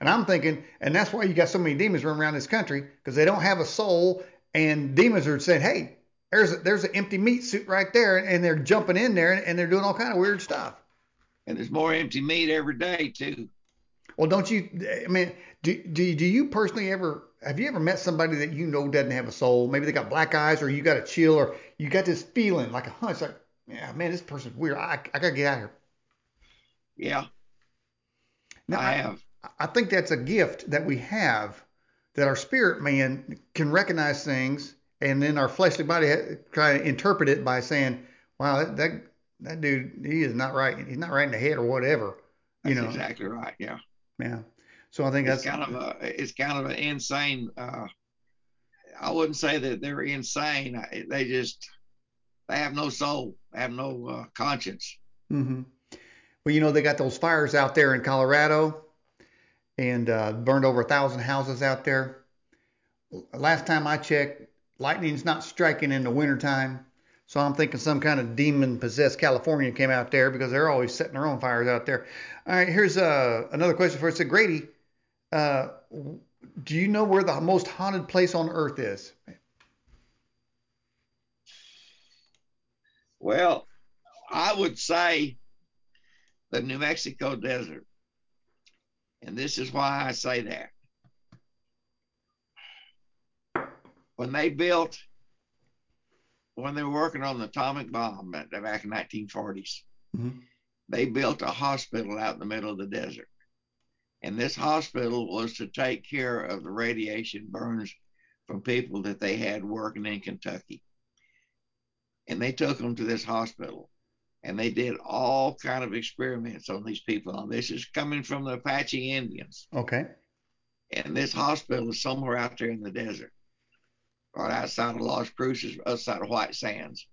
And I'm thinking, and that's why you got so many demons running around this country because they don't have a soul, and demons are saying, hey. There's a, there's an empty meat suit right there, and they're jumping in there, and they're doing all kind of weird stuff. And there's more empty meat every day too. Well, don't you? I mean, do, do do you personally ever have you ever met somebody that you know doesn't have a soul? Maybe they got black eyes, or you got a chill, or you got this feeling like a hunch, like, yeah, man, this person's weird. I, I gotta get out of here. Yeah, Now, I have. I think that's a gift that we have, that our spirit man can recognize things, and then our fleshly body try to interpret it by saying, "Wow, that that, that dude, he is not right. He's not right in the head, or whatever." You That's know, exactly right. Yeah. yeah. So I think It's that's kind of a it's kind of an insane. Uh, I wouldn't say that they're insane. I- They just they have no soul. They have no uh, conscience. Mm-hmm. Well, you know, they got those fires out there in Colorado and uh, burned over a thousand houses out there. Last time I checked, lightning's not striking in the wintertime. So I'm thinking some kind of demon possessed California came out there because they're always setting their own fires out there. All right, here's uh, another question for us. Grady, uh, do you know where the most haunted place on earth is? Well, I would say the New Mexico desert. And this is why I say that. When they built, when they were working on the atomic bomb back in the 1940s, mm-hmm. they built a hospital out in the middle of the desert. And this hospital was to take care of the radiation burns from people that they had working in Kentucky. And they took them to this hospital and they did all kind of experiments on these people. Now, this is coming from the Apache Indians. Okay. And this hospital is somewhere out there in the desert, right outside of Las Cruces, outside of White Sands.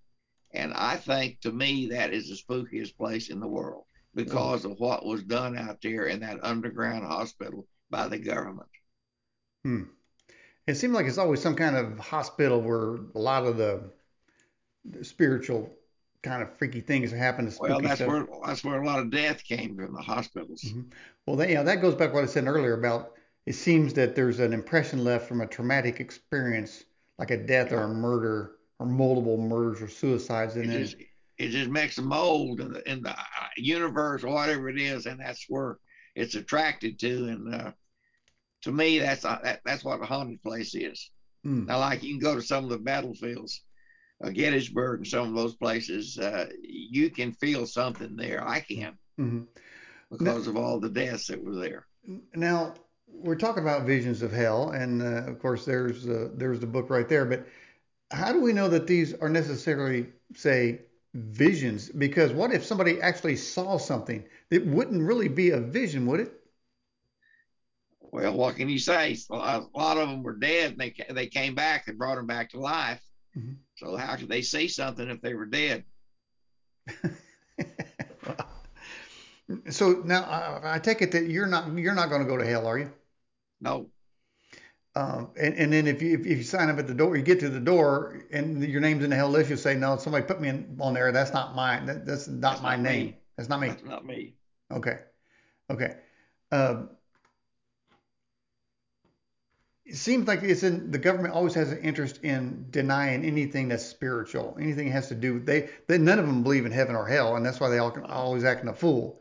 And I think to me that is the spookiest place in the world because of what was done out there in that underground hospital by the government. Hmm. It seems like it's always some kind of hospital where a lot of the spiritual kind of freaky things happen. To well, that's stuff. where that's where a lot of death came from the hospitals. Mm-hmm. Well, that, yeah, that goes back to what I said earlier about it seems that there's an impression left from a traumatic experience, like a death yeah. or a murder or multiple murders or suicides, and it then just, it just makes a mold in the, in the uh, universe or whatever it is, and that's where it's attracted to. And uh, to me, that's uh, that, that's what a haunted place is. Mm. Now, like you can go to some of the battlefields Gettysburg and some of those places, uh, you can feel something there. I can mm-hmm. because now, of all the deaths that were there. Now we're talking about visions of hell, and uh, of course there's uh, there's the book right there. But how do we know that these are necessarily say visions? Because what if somebody actually saw something? It wouldn't really be a vision, would it? Well, what can you say? A lot of them were dead, and they they came back and brought them back to life. Mm-hmm. So how could they say something if they were dead? so now I, I, take it that you're not you're not going to go to hell, are you? No. Um, and, and then if you if you sign up at the door, you get to the door and your name's in the hell list, you say no, somebody put me in, on there. That's not mine. That, that's not that's my not name. Me. That's not me. That's not me. Okay. Okay. Uh, it seems like it's in the government always has an interest in denying anything that's spiritual, anything has to do. They, they none of them believe in heaven or hell, and that's why they all can, always acting a fool.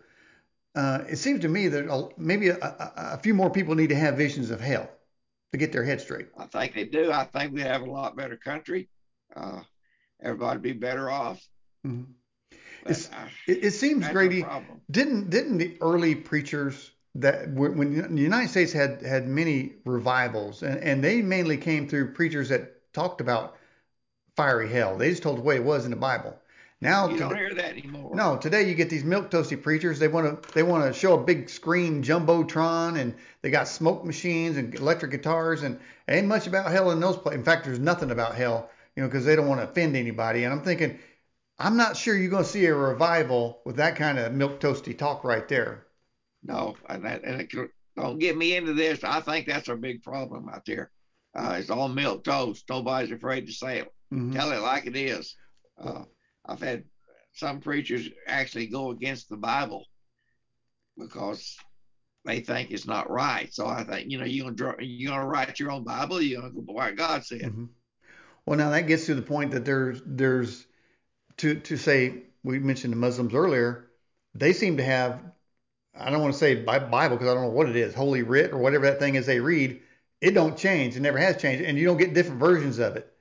Uh, it seems to me that maybe a, a, a, few more people need to have visions of hell to get their head straight. I think they do. I think we have a lot better country. Uh, everybody'd be better off. Mm-hmm. Uh, it, it, seems, Grady, no didn't didn't the early preachers that when the United States had had many revivals, and, and they mainly came through preachers that talked about fiery hell. They just told the way it was in the Bible. Now you don't hear that anymore. No, today you get these milk toasty preachers. They want to they want to show a big screen jumbotron, and they got smoke machines and electric guitars, and ain't much about hell in those places. In fact, there's nothing about hell, you know, because they don't want to offend anybody. And I'm thinking, I'm not sure you're going to see a revival with that kind of milk toasty talk right there. No, and, that, and it, don't get me into this. I think that's our big problem out there. Uh, it's all milk toast. Nobody's afraid to say it. Mm-hmm. Tell it like it is. Uh, I've had some preachers actually go against the Bible because they think it's not right. So I think you know you're gonna you're gonna write your own Bible. You're gonna go by what God said. Mm-hmm. Well, now that gets to the point that there's there's to to say we mentioned the Muslims earlier. They seem to have I don't want to say Bible because I don't know what it is, Holy Writ or whatever that thing is they read. It don't change. It never has changed, and you don't get different versions of it.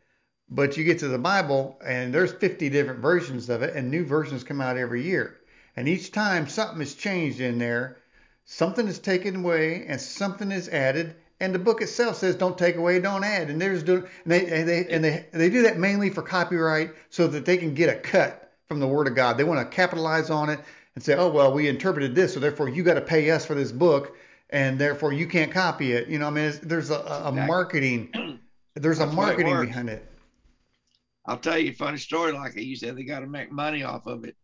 But you get to the Bible, and there's 50 different versions of it, and new versions come out every year. And each time something is changed in there, something is taken away, and something is added. And the book itself says, "Don't take away, don't add." And they're just doing, and they, and they and they they do that mainly for copyright, so that they can get a cut from the Word of God. They want to capitalize on it and say, "Oh well, we interpreted this, so therefore you got to pay us for this book, and therefore you can't copy it." You know, I mean, there's a, a marketing, there's a marketing behind it. I'll tell you a funny story. Like you said, they got to make money off of it.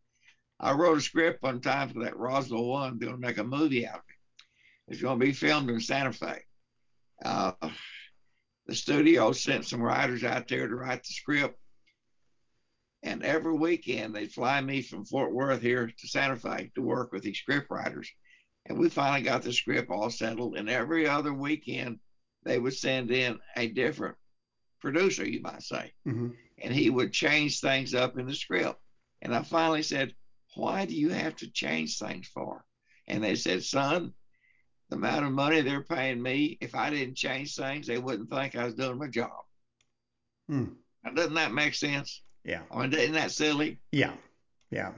I wrote a script one time for that Roswell one. They're going to make a movie out of it. It's going to be filmed in Santa Fe. Uh, the studio sent some writers out there to write the script. And every weekend they'd fly me from Fort Worth here to Santa Fe to work with these script writers. And we finally got the script all settled. And every other weekend they would send in a different producer, you might say. Mm-hmm. And he would change things up in the script. And I finally said, Why do you have to change things for? And they said, Son, the amount of money they're paying me, if I didn't change things, they wouldn't think I was doing my job. Hmm. Now, doesn't that make sense? Yeah. I mean, isn't that silly? Yeah. Yeah.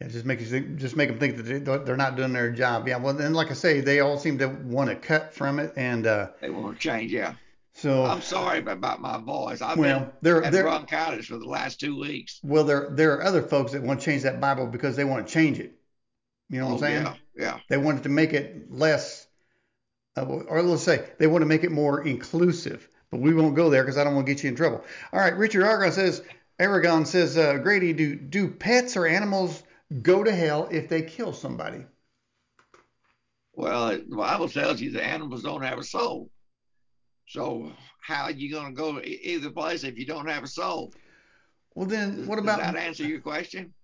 Yeah, just make you think, just make them think that they- they're not doing their job. Yeah, well, then like I say, they all seem to want to cut from it, and uh, They want to change. Yeah. so I'm sorry about my voice. I've well, been there had there bronchitis for the last two weeks. well there there are other folks that want to change that Bible because they want to change it. You know what I'm Oh, saying? yeah, yeah. They wanted to make it less, uh, or let's say they want to make it more inclusive. But we won't go there because I don't want to get you in trouble. All right, Richard Aragon says, Aragon says, uh, Grady, do do pets or animals go to hell if they kill somebody? Well, the Bible tells you the animals don't have a soul. So how are you going to go either place if you don't have a soul? Well, then Does, what does about? that answer your question?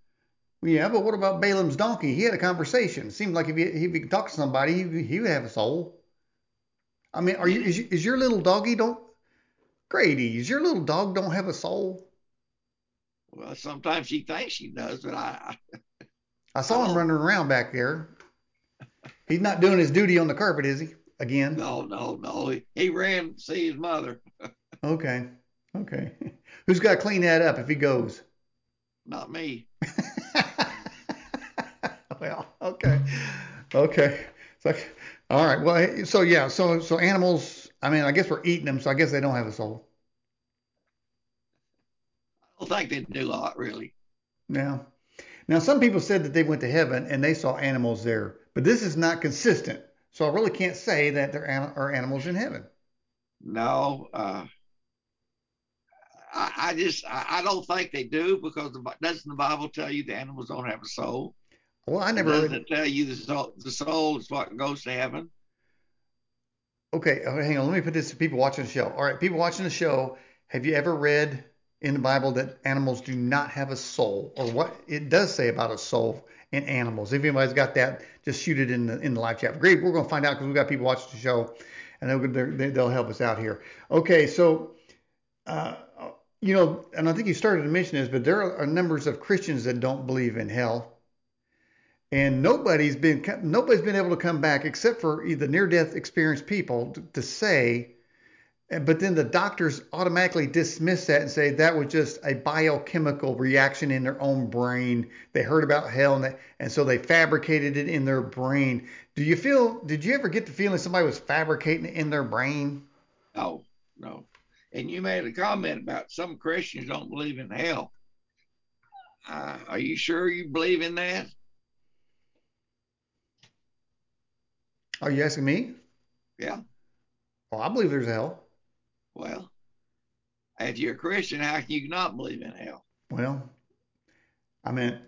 Yeah, but what about Balaam's donkey? He had a conversation. It seemed like if he, if he could talk to somebody, he, he would have a soul. I mean, are you is, you- is your little doggy don't Grady? Is your little dog don't have a soul? Well, sometimes she thinks she does, but I, I saw him Oh. running around back there. He's not doing his duty on the carpet, is he? Again? no, no, no. He, he ran to see his mother. Okay. Okay. Who's got to clean that up if he goes? Not me. well, okay. Okay. It's like, all right. Well, so yeah, so so animals. I mean, I guess we're eating them, so I guess they don't have a soul. Think they do a lot, really. Now, now some people said that they went to heaven and they saw animals there, but this is not consistent. So I really can't say that there are animals in heaven. No, uh, I, I just I, I don't think they do because the, doesn't the Bible tell you the animals don't have a soul? Well, I never. doesn't Read, it tell you the soul, the soul is what goes to heaven? okay, okay, hang on. Let me put this to people watching the show. All right, people watching the show, have you ever read in the Bible that animals do not have a soul, or what it does say about a soul in animals? If anybody's got that, just shoot it in the in the live chat. Great, we're gonna find out because we've got people watching the show, and they'll they'll help us out here. Okay, so. Uh, you know, and I think you started to mention this, but there are numbers of Christians that don't believe in hell, and nobody's been nobody's been able to come back except for the near-death experienced people to, to say. But then the doctors automatically dismiss that and say that was just a biochemical reaction in their own brain. They heard about hell and, they, and so they fabricated it in their brain. Do you feel? Did you ever get the feeling somebody was fabricating it in their brain? No, no. And you made a comment about some Christians don't believe in hell. Uh, are you sure you believe in that? Are you asking me? Yeah. Well, I believe there's hell. Well, if you're a Christian, how can you not believe in hell? Well, I mean,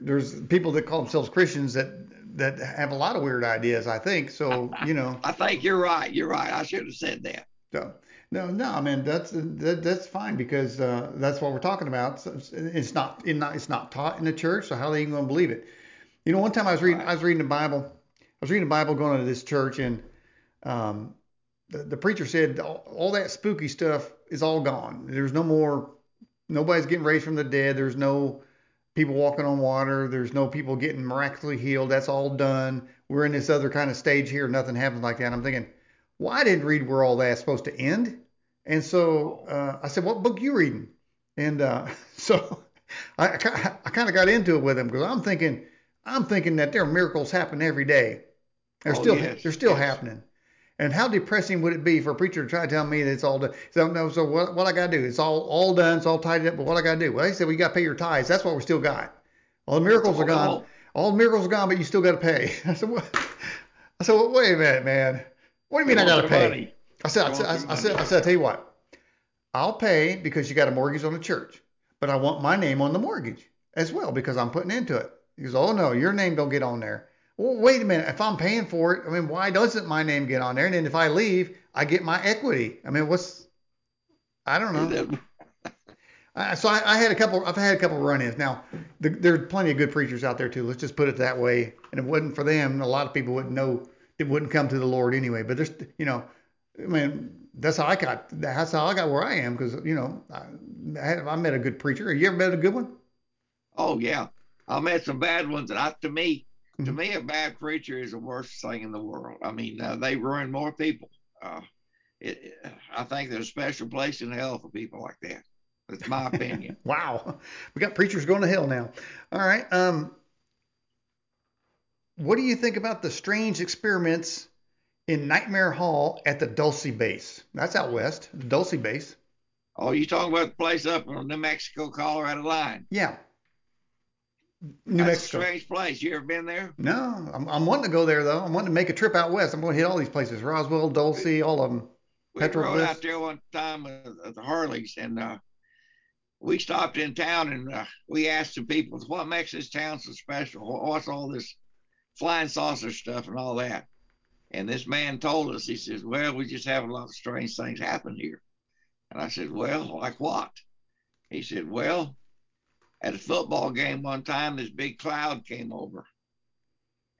there's people that call themselves Christians that that have a lot of weird ideas. I think so. You know. I think you're right. You're right. I should have said that. So, no, no. I mean, that's that, that's fine because uh, that's what we're talking about. So it's- not it's not it's not taught in the church. So how are they even going to believe it? You know, one time I was reading Right. I was reading the Bible. I was reading the Bible going to this church and um, the, the preacher said all, all that spooky stuff is all gone. There's no more. Nobody's getting raised from the dead. There's no people walking on water. There's no people getting miraculously healed. That's all done. We're in this other kind of stage here. Nothing happens like that. I'm thinking, well, I didn't read where all that's supposed to end. And so uh, I said, what book you reading? And uh, so I, I, I kind of got into it with him because I'm thinking, I'm thinking that there are miracles happen every day. They're Oh, still, yes, they're still yes. happening. And how depressing would it be for a preacher to try to tell me that it's all done? So oh, no, so what, what I got to do? It's all all done. It's all tidied up. But what I got to do? Well, he said we got to pay your tithes. That's what we still got. All the miracles are gone. all. The miracles are gone, but you still got to pay. I said, what? I said, well, wait a minute, man. What do you mean I got to pay? money. I said, I said, I, I said. I said, I tell you what, I'll pay because you got a mortgage on the church, but I want my name on the mortgage as well because I'm putting into it. He goes, oh no, your name don't get on there. Well, wait a minute. If I'm paying for it, I mean, why doesn't my name get on there? And then if I leave, I get my equity. I mean, what's I don't know. Uh, so I, I, had a couple. I've had a couple run-ins. Now the, there are plenty of good preachers out there too. Let's just put it that way. And if it wasn't for them, a lot of people wouldn't know. It wouldn't come to the Lord anyway. But there's, you know, I mean, that's how I got. That's how I got where I am because you know I, I, had, I met a good preacher. Have you ever met a good one? Oh yeah, I met some bad ones. I, to me, mm-hmm. to me, a bad preacher is the worst thing in the world. I mean, uh, they ruin more people. Uh, it, I think there's a special place in hell for people like that. That's my opinion. wow, we got preachers going to hell now. All right. Um, what do you think about the strange experiments in Nightmare Hall at the Dulce base? That's out west, the Dulce base. Oh, you talking about the place up on the New Mexico Colorado line? Yeah. New That's Mexico. a strange place. You ever been there? No, I'm, I'm wanting to go there though. I'm wanting to make a trip out west. I'm going to hit all these places: Roswell, Dulce, all of them. We rode out there one time at the Harleys, and uh, we stopped in town and uh, we asked the people, "What makes this town so special? What's all this flying saucer stuff and all that?" And this man told us, he says, "Well, we just have a lot of strange things happen here." And I said, "Well, like what?" He said, "Well, at a football game one time, this big cloud came over,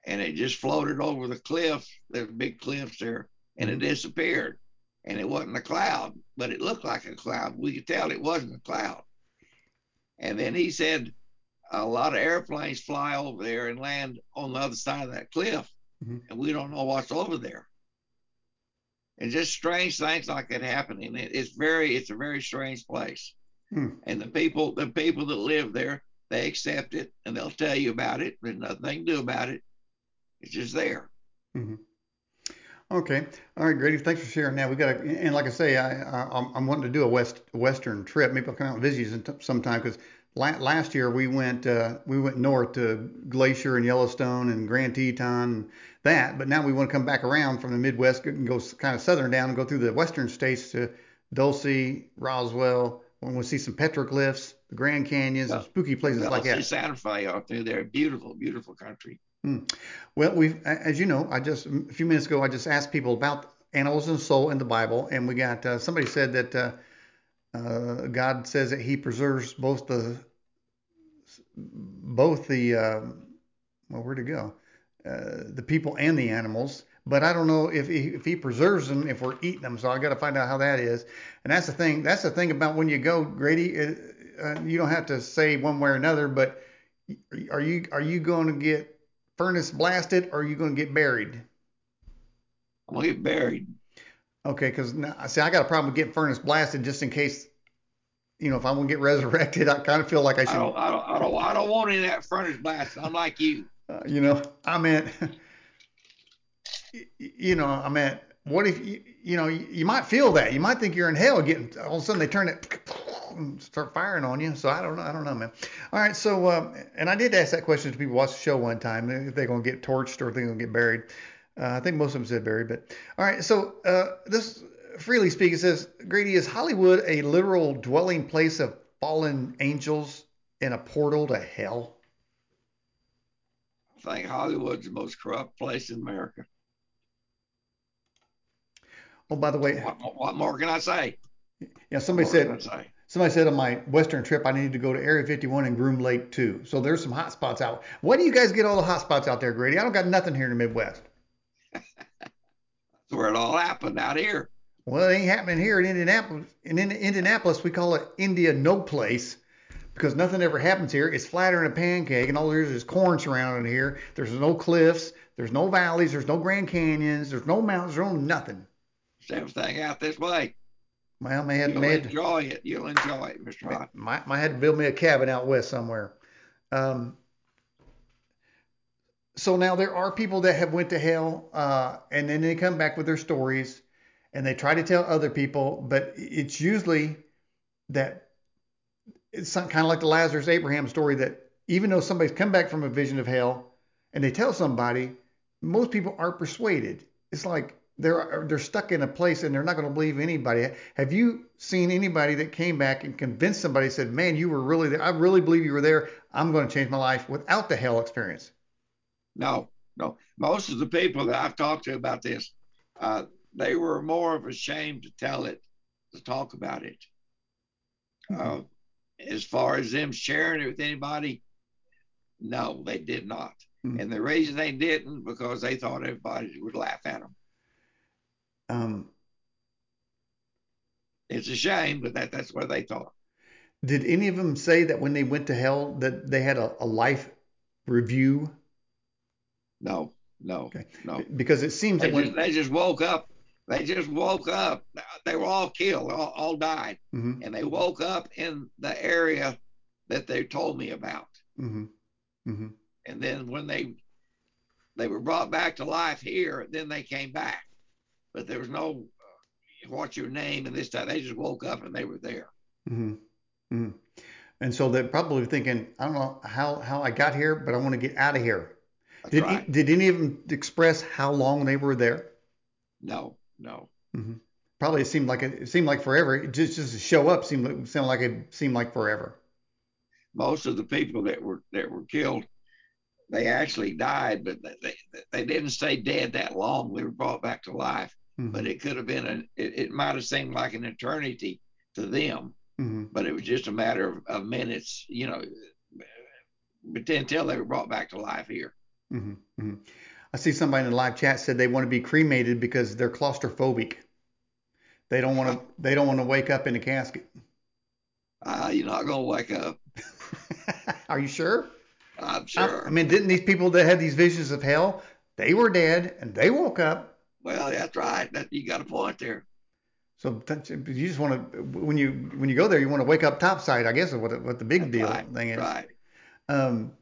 and it just floated over the cliff. There's big cliffs there, and it mm-hmm. disappeared." and it wasn't a cloud, but it looked like a cloud. We could tell it wasn't a cloud. And then he said a lot of airplanes fly over there and land on the other side of that cliff, mm-hmm. and we don't know what's over there. And just strange things like that happening. It's very, it's a very strange place. Hmm. And the people, the people that live there, they accept it and they'll tell you about it. There's nothing they can do about it. It's just there. Mm-hmm. Okay. All right, Grady. Thanks for sharing that. We got to, and like I say, I, I am wanting to do a west western trip. Maybe I'll come out and visit you sometime because last year we went uh, we went north to Glacier and Yellowstone and Grand Teton and that, but now we want to come back around from the Midwest and go kind of southern down and go through the western states to Dulce, Roswell. When we see some petroglyphs, the Grand Canyons, well, spooky places well, like that. Santa Fe out there. They're beautiful, beautiful country. Hmm. Well, we, as you know, I just a few minutes ago I just asked people about animals and soul in the Bible, and we got uh, somebody said that uh, uh, God says that He preserves both the both the uh, well, where'd it go? Uh, the people and the animals. But I don't know if he, if he preserves them if we're eating them. So I got to find out how that is. And that's the thing. That's the thing about when you go, Grady. Uh, you don't have to say one way or another. But are you are you going to get furnace blasted, or are you going to get buried? I'm gonna get buried. Okay, because I see, I got a problem with getting furnace blasted just in case. You know, if I'm gonna get resurrected, I kind of feel like I should. I don't, I don't, I don't, I don't want any of that furnace blast. I'm like you. Uh, you know, I meant, you know, I mean, what if you, you know, you, you might feel that. You might think you're in hell. Getting all of a sudden they turn it and start firing on you. So I don't know. I don't know, man. All right. So, uh, and I did ask that question to people watch the show one time if they're going to get torched or if they're going to get buried. Uh, I think most of them said buried, but all right. So uh, this freely speaking says, Grady, is Hollywood a literal dwelling place of fallen angels and a portal to hell? I think Hollywood's the most corrupt place in America. Oh, by the way, what, what more can I say? Yeah, somebody said somebody said on my Western trip I needed to go to Area 51 and Groom Lake too. So there's some hot spots out. Why do you guys get all the hot spots out there, Grady? I don't got nothing here in the Midwest. That's where it all happened out here. Well, it ain't happening here in Indianapolis. In Indianapolis, we call it India no place because nothing ever happens here. It's flatter than a pancake, and all there is is corn surrounding here. There's no cliffs, there's no valleys, there's no Grand Canyons, there's no mountains, there's no nothing. Same thing out this way. Well, may have, You'll enjoy it. You'll enjoy it, Mr. Ott. Might, might have to build me a cabin out west somewhere. Um, so now there are people that have went to hell, uh, and then they come back with their stories, and they try to tell other people, but it's usually that it's kind of like the Lazarus Abraham story that even though somebody's come back from a vision of hell and they tell somebody, most people aren't persuaded. It's like they're they're stuck in a place and they're not going to believe anybody. Have you seen anybody that came back and convinced somebody said, "Man, you were really there. I really believe you were there. I'm going to change my life" without the hell experience? No, no. Most of the people that I've talked to about this, uh, they were more of ashamed to tell it, to talk about it. Uh, as far as them sharing it with anybody, no, they did not. Hmm. And the reason they didn't because they thought everybody would laugh at them. Um, It's a shame, but that that's what they thought. did any of them say that when they went to hell that they had a, a life review? No, no, Okay. no. Because it seems They that when just, they just woke up. They just woke up. They were all killed, all, all died, hmm and they woke up in the area that they told me about. hmm hmm And then when they they were brought back to life here, then they came back. But there was no uh, what's your name and this time. They just woke up and they were there. Mm-hmm. Mm-hmm. And so they're probably thinking, I don't know how, how I got here, but I want to get out of here. That's Did, right. did any of them express how long they were there? No, no. Mm-hmm. Probably it seemed like it, it seemed like forever. It just just to show up seemed like, sounded like it seemed like forever. Most of the people that were that were killed, they actually died, but they they, they didn't stay dead that long. They were brought back to life. Hmm But it could have been an it, it might have seemed like an eternity to them, hmm but it was just a matter of, of minutes, you know, but until they were brought back to life here. hmm hmm I see somebody in the live chat said they want to be cremated because they're claustrophobic. They don't want to. They don't want to wake up in a casket. Uh, you're not gonna wake up. Are you sure? I'm I, sure. I mean, didn't these people that had these visions of hell, they were dead and they woke up. Well, that's right. That you got a point there. So you just want to when you when you go there, you want to wake up topside. I guess is what the- what the big That's deal right. thing is. Right. Um,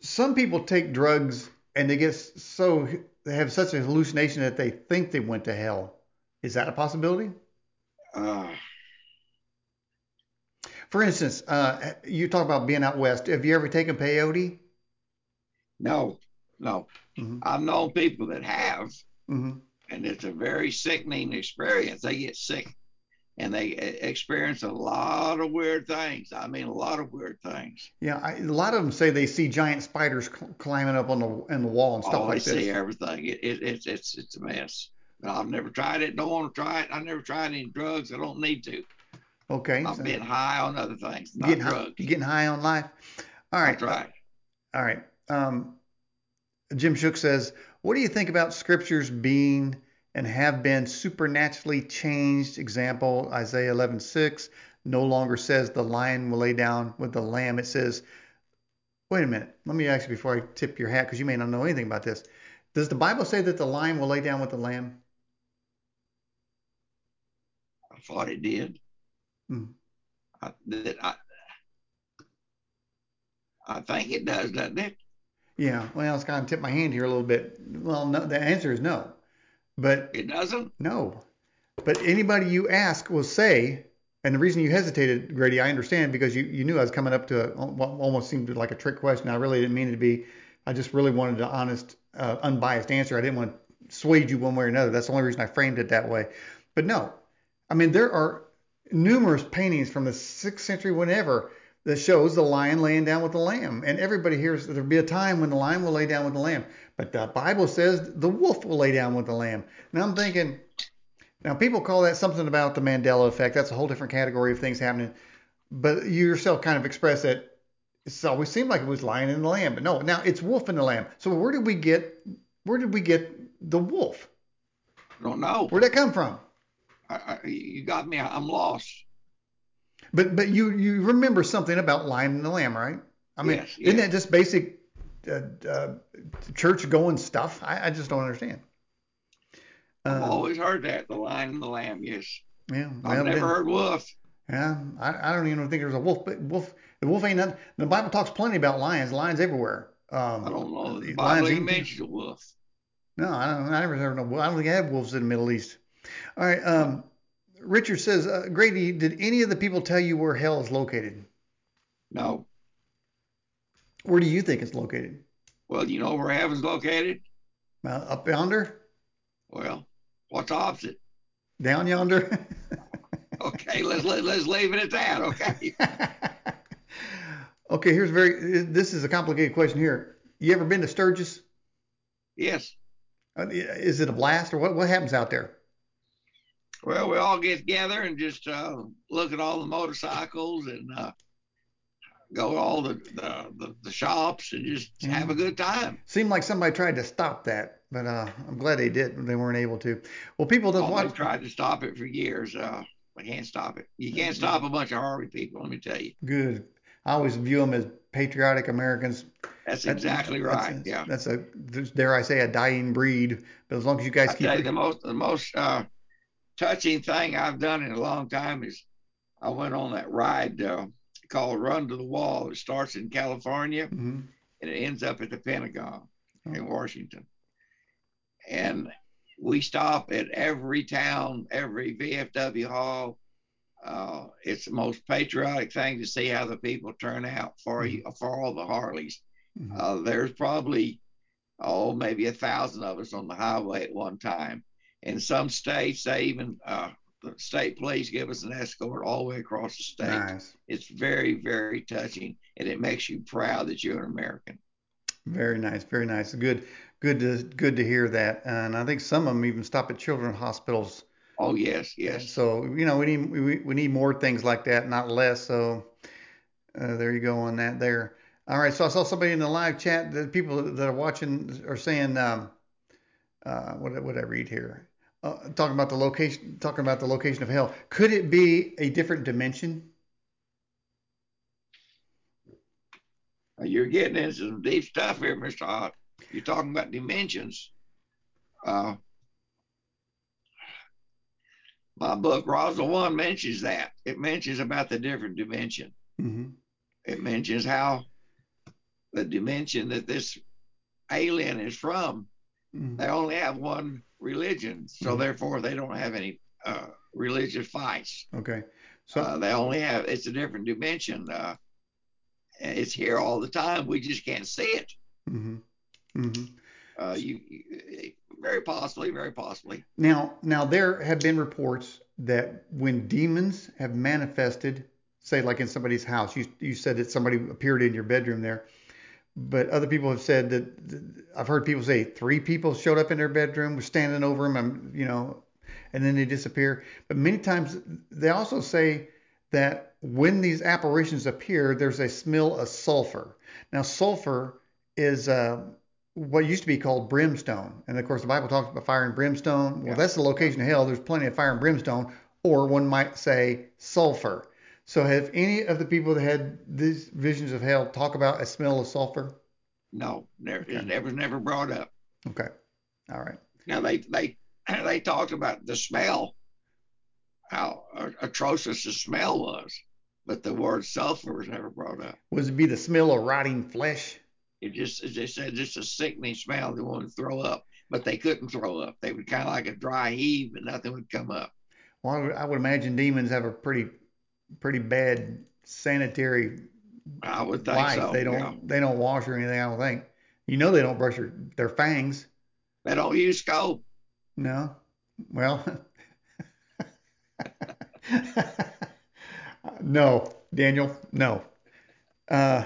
some people take drugs and they get so they have such a hallucination that they think they went to hell. Is that a possibility? Uh, For instance, uh, you talk about being out west. Have you ever taken peyote? no, no. hmm I've known people that have, hmm and it's a very sickening experience. They get sick, and they experience a lot of weird things. I mean, a lot of weird things. Yeah, I, a lot of them say they see giant spiders cl- climbing up on the in the wall and stuff Oh, like they see everything. It, it, it's it's it's a mess. But I've never tried it. Don't want to try it. I never tried any drugs. I don't need to. Okay, I've so been high on other things, not getting drugs. you're getting high on life. All right, That's right. all right. Um, Jim Shook says, "What do you think about scriptures being and have been supernaturally changed? Example: Isaiah 11:6 no longer says the lion will lay down with the lamb. It says, wait a minute. Let me ask you before I tip your hat because you may not know anything about this. Does the Bible say that the lion will lay down with the lamb? I thought it did. Hmm. I, that I, I think it does, doesn't it? Yeah. Well, it's kind of tip my hand here a little bit. Well, no, the answer is no. But It doesn't. No. But anybody you ask will say, and the reason you hesitated, Grady, I understand because you, you knew I was coming up to a, what almost seemed like a trick question. I really didn't mean it to be. I just really wanted an honest, uh, unbiased answer. I didn't want to sway you one way or another. That's the only reason I framed it that way. But no, I mean, there are numerous paintings from the sixth century, whenever, that shows the lion laying down with the lamb. And everybody hears there'll be a time when the lion will lay down with the lamb. But the Bible says the wolf will lay down with the lamb. Now I'm thinking, now people call that something about the Mandela effect. That's a whole different category of things happening. But you yourself kind of express that it's always seemed like it was lion and the lamb. But no, now it's wolf and the lamb. So where did we get where did we get the wolf? I don't know. Where'd that come from? I, I, you got me. I'm lost. But but you you remember something about lion and the lamb, right? I mean, Yes, isn't yes. that just basic uh, uh, church going stuff? I, I just don't understand. I've Um, always heard that the lion and the lamb. Yes, yeah, I've never then- heard wolf. Yeah, I, I don't even think there's a wolf, but wolf, the wolf ain't nothing. The Bible talks plenty about lions. Lions everywhere. Um, I don't know. The lions Bible even mentions a wolf. No, I don't. I never heard no. I don't think I have wolves in the Middle East. All right. Um, Richard says, uh, Grady, did any of the people tell you where hell is located? No. Where do you think it's located? Well, you know where heaven's located? Uh, up yonder, Well, what's opposite? down yonder. Okay, let's let, let's leave it at that. Okay. okay. Here's very. This is a complicated question here. You ever been to Sturgis? Yes. Uh, Is it a blast or what? What happens out there? Well, we all get together and just uh, look at all the motorcycles and uh, go to all the, the, the, shops and just have a good time. Seemed like somebody tried to stop that, but uh, I'm glad they did. They weren't able to. Well, people that Oh, they've tried to stop it for years. Uh, we can't stop it. You can't stop a bunch of Harley people. Let me tell you. Good. I always view them as patriotic Americans. That's That- exactly that's- right. Yeah. That's a dare I say a dying breed. But as long as you guys I keep tell you, it, the most the most uh, touching thing I've done in a long time is I went on that ride uh, called Run to the Wall. It starts in California Mhm. and it ends up at the Pentagon in Oh. Washington. And we stop at every town, every VFW hall. Uh, it's the most patriotic thing to see how the people turn out for you for all the Harleys. Mhm. Uh, there's probably oh maybe a thousand of us on the highway at one time. In some states, they even uh, the state police give us an escort all the way across the state. nice. It's very very touching, and it makes you proud that you're an American. Very nice, very nice. Good, good to good to hear that. And I think some of them even stop at children's hospitals. Oh yes, yes. So you know we need we, we need more things like that, not less. So uh, there you go on that there. All right. So I saw somebody in the live chat. The people that are watching are saying, um, uh, what what did I read here? Uh, talking about the location, talking about the location of hell. Could it be a different dimension? You're getting into some deep stuff here, Mr. Hott. You're talking about dimensions. Uh, my book, Roswell One, mentions that. It mentions about the different dimension. hmm It mentions how the dimension that this alien is from, hmm they only have one religion, so Mhm. therefore they don't have any uh, religious fights. Okay. So Uh, they only have it's a different dimension. Uh, it's here all the time. We just can't see it. hmm hmm Uh, you, you very possibly, very possibly. Now, now there have been reports that when demons have manifested, say like in somebody's house, you you said that somebody appeared in your bedroom there, but other people have said that I've heard people say three people showed up in their bedroom, were standing over them, and you know, and then they disappear. But many times they also say that when these apparitions appear, there's a smell of sulfur. Now, sulfur is uh, what used to be called brimstone. And of course, the Bible talks about fire and brimstone. Well, Yeah. that's the location of hell. There's plenty of fire and brimstone, or one might say sulfur. So, have any of the people that had these visions of hell talk about a smell of sulfur? No, never, Okay. it never, never brought up. Okay. All right. Now they they they talked about the smell, how atrocious the smell was, but the word sulfur was never brought up. Was it be the smell of rotting flesh? It just as they said just a sickening smell. They wanted to throw up, but they couldn't throw up. They would kind of like a dry heave, and nothing would come up. Well, I would imagine demons have a pretty, pretty bad sanitary I would think life. so. they don't, yeah. they don't wash or anything. I don't think. You know, they don't brush their, their fangs. They don't use scope. No. Well, no, Daniel, no. Uh,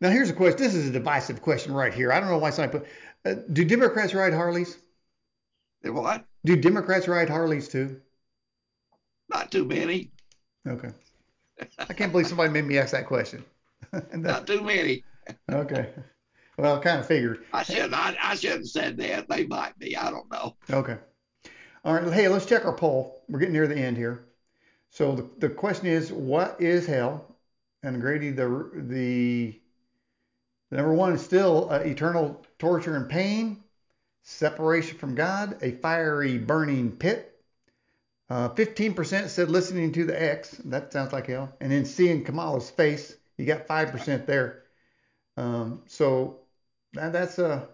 now here's a question. This is a divisive question right here. I don't know why somebody put. Uh, do Democrats ride Harleys? They what? Do Democrats ride Harleys too? Not too many. Okay. I can't believe somebody made me ask that question. Not too many. okay. Well, I kind of figured. I should I, I shouldn't have said that. They might be. I don't know. Okay. All right. Hey, let's check our poll. We're getting near the end here. So the, the question is, what is hell? And Grady, the the, the number one is still uh, eternal torture and pain, separation from God, a fiery burning pit. Uh, 15% said listening to the X. That sounds like hell. And then seeing Kamala's face, you got 5% there. Um, so that, that's uh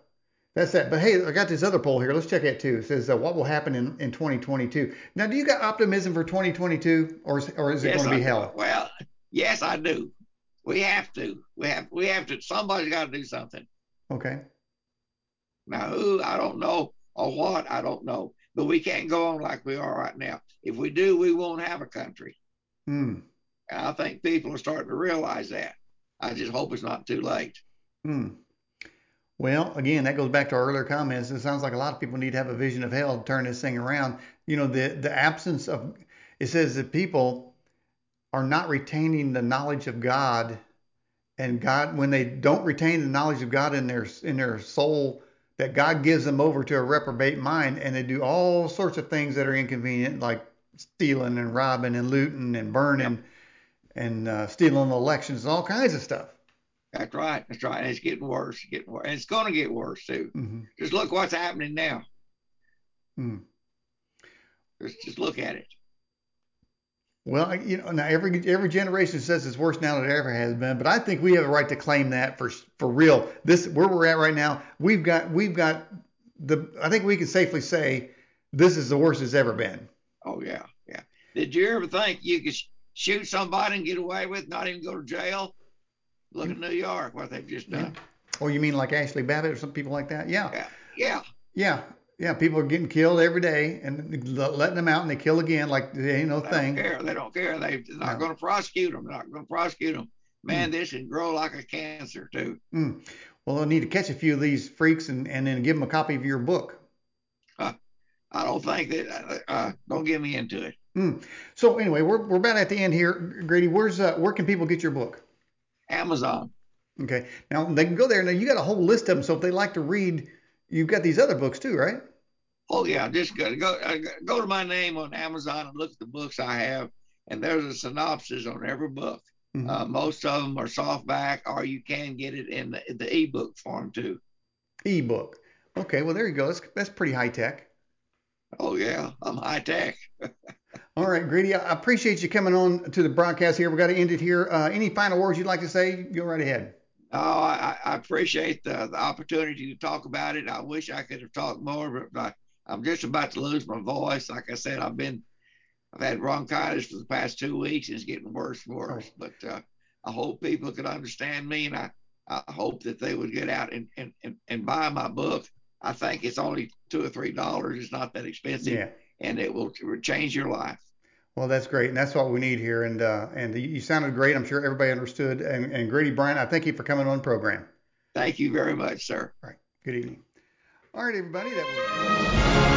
that's that. But hey, I got this other poll here. Let's check it too. It says uh, what will happen in, in 2022. Now, do you got optimism for 2022, or is, or is it Yes, going to be hell? Well, yes, I do. We have to. We have. We have to. Somebody's got to do something. Okay. Now, who? I don't know. Or what? I don't know. But we can't go on like we are right now. If we do, we won't have a country. Hmm. And I think people are starting to realize that. I just hope it's not too late. Hmm. Well, again, that goes back to our earlier comments. It sounds like a lot of people need to have a vision of hell to turn this thing around. You know, the the absence of it says that people are not retaining the knowledge of God, and God when they don't retain the knowledge of God in their in their soul, that God gives them over to a reprobate mind, and they do all sorts of things that are inconvenient, like stealing and robbing and looting and burning Yep. and uh, stealing elections, and all kinds of stuff. That's right. That's right. And it's getting worse. It's getting worse. And it's going to get worse too. hmm Just look what's happening now. Mm. Just, just look at it. Well, you know, now every every generation says it's worse now than it ever has been, but I think we have a right to claim that for for real. This where we're at right now, we've got we've got the I think we can safely say this is the worst it's ever been. Oh yeah, yeah. Did you ever think you could sh- shoot somebody and get away with, not even go to jail? Look at New York, what they've just Yeah. done. Oh, you mean like Ashli Babbitt or some people like that? Yeah, Yeah, yeah. yeah, yeah. People are getting killed every day and letting them out and they kill again like there ain't no They don't care. They don't care. They- They're not No. going to prosecute them. They're not going to prosecute them. Man, this should grow like a cancer too. Mm. Well, they'll need to catch a few of these freaks and, and then give them a copy of your book. I don't think that. Uh, uh, don't get me into it. Mm. So anyway, we're we're about at the end here, Grady. Where's uh, where can people get your book? Amazon. Okay. Now they can go there. Now you got a whole list of them. So if they like to read, you've got these other books too, right? Oh yeah, just go go uh, go to my name on Amazon and look at the books I have, and there's a synopsis on every book. Mhm. Uh, most of them are softback, or you can get it in the, the ebook form too. Ebook. Okay. Well, there you go. That's that's pretty high tech. Oh yeah, I'm high tech. All right, Grady. I appreciate you coming on to the broadcast here. We got to end it here. Uh, any final words you'd like to say? Go right ahead. Oh, I, I appreciate the, the opportunity to talk about it. I wish I could have talked more, but I, I'm just about to lose my voice. Like I said, I've been I've had bronchitis for the past two weeks, and it's getting worse and worse. But uh, I hope people could understand me, and I, I hope that they would get out and, and, and, and buy my book. I think it's only two or three dollars. It's not that expensive, Yeah. and it will, it will change your life. Well, that's great, and that's what we need here. And uh, and you sounded great. I'm sure everybody understood. And, and Grady Bryant, I thank you for coming on the program. Thank you very much, sir. All right. Good evening. All right, everybody. That was.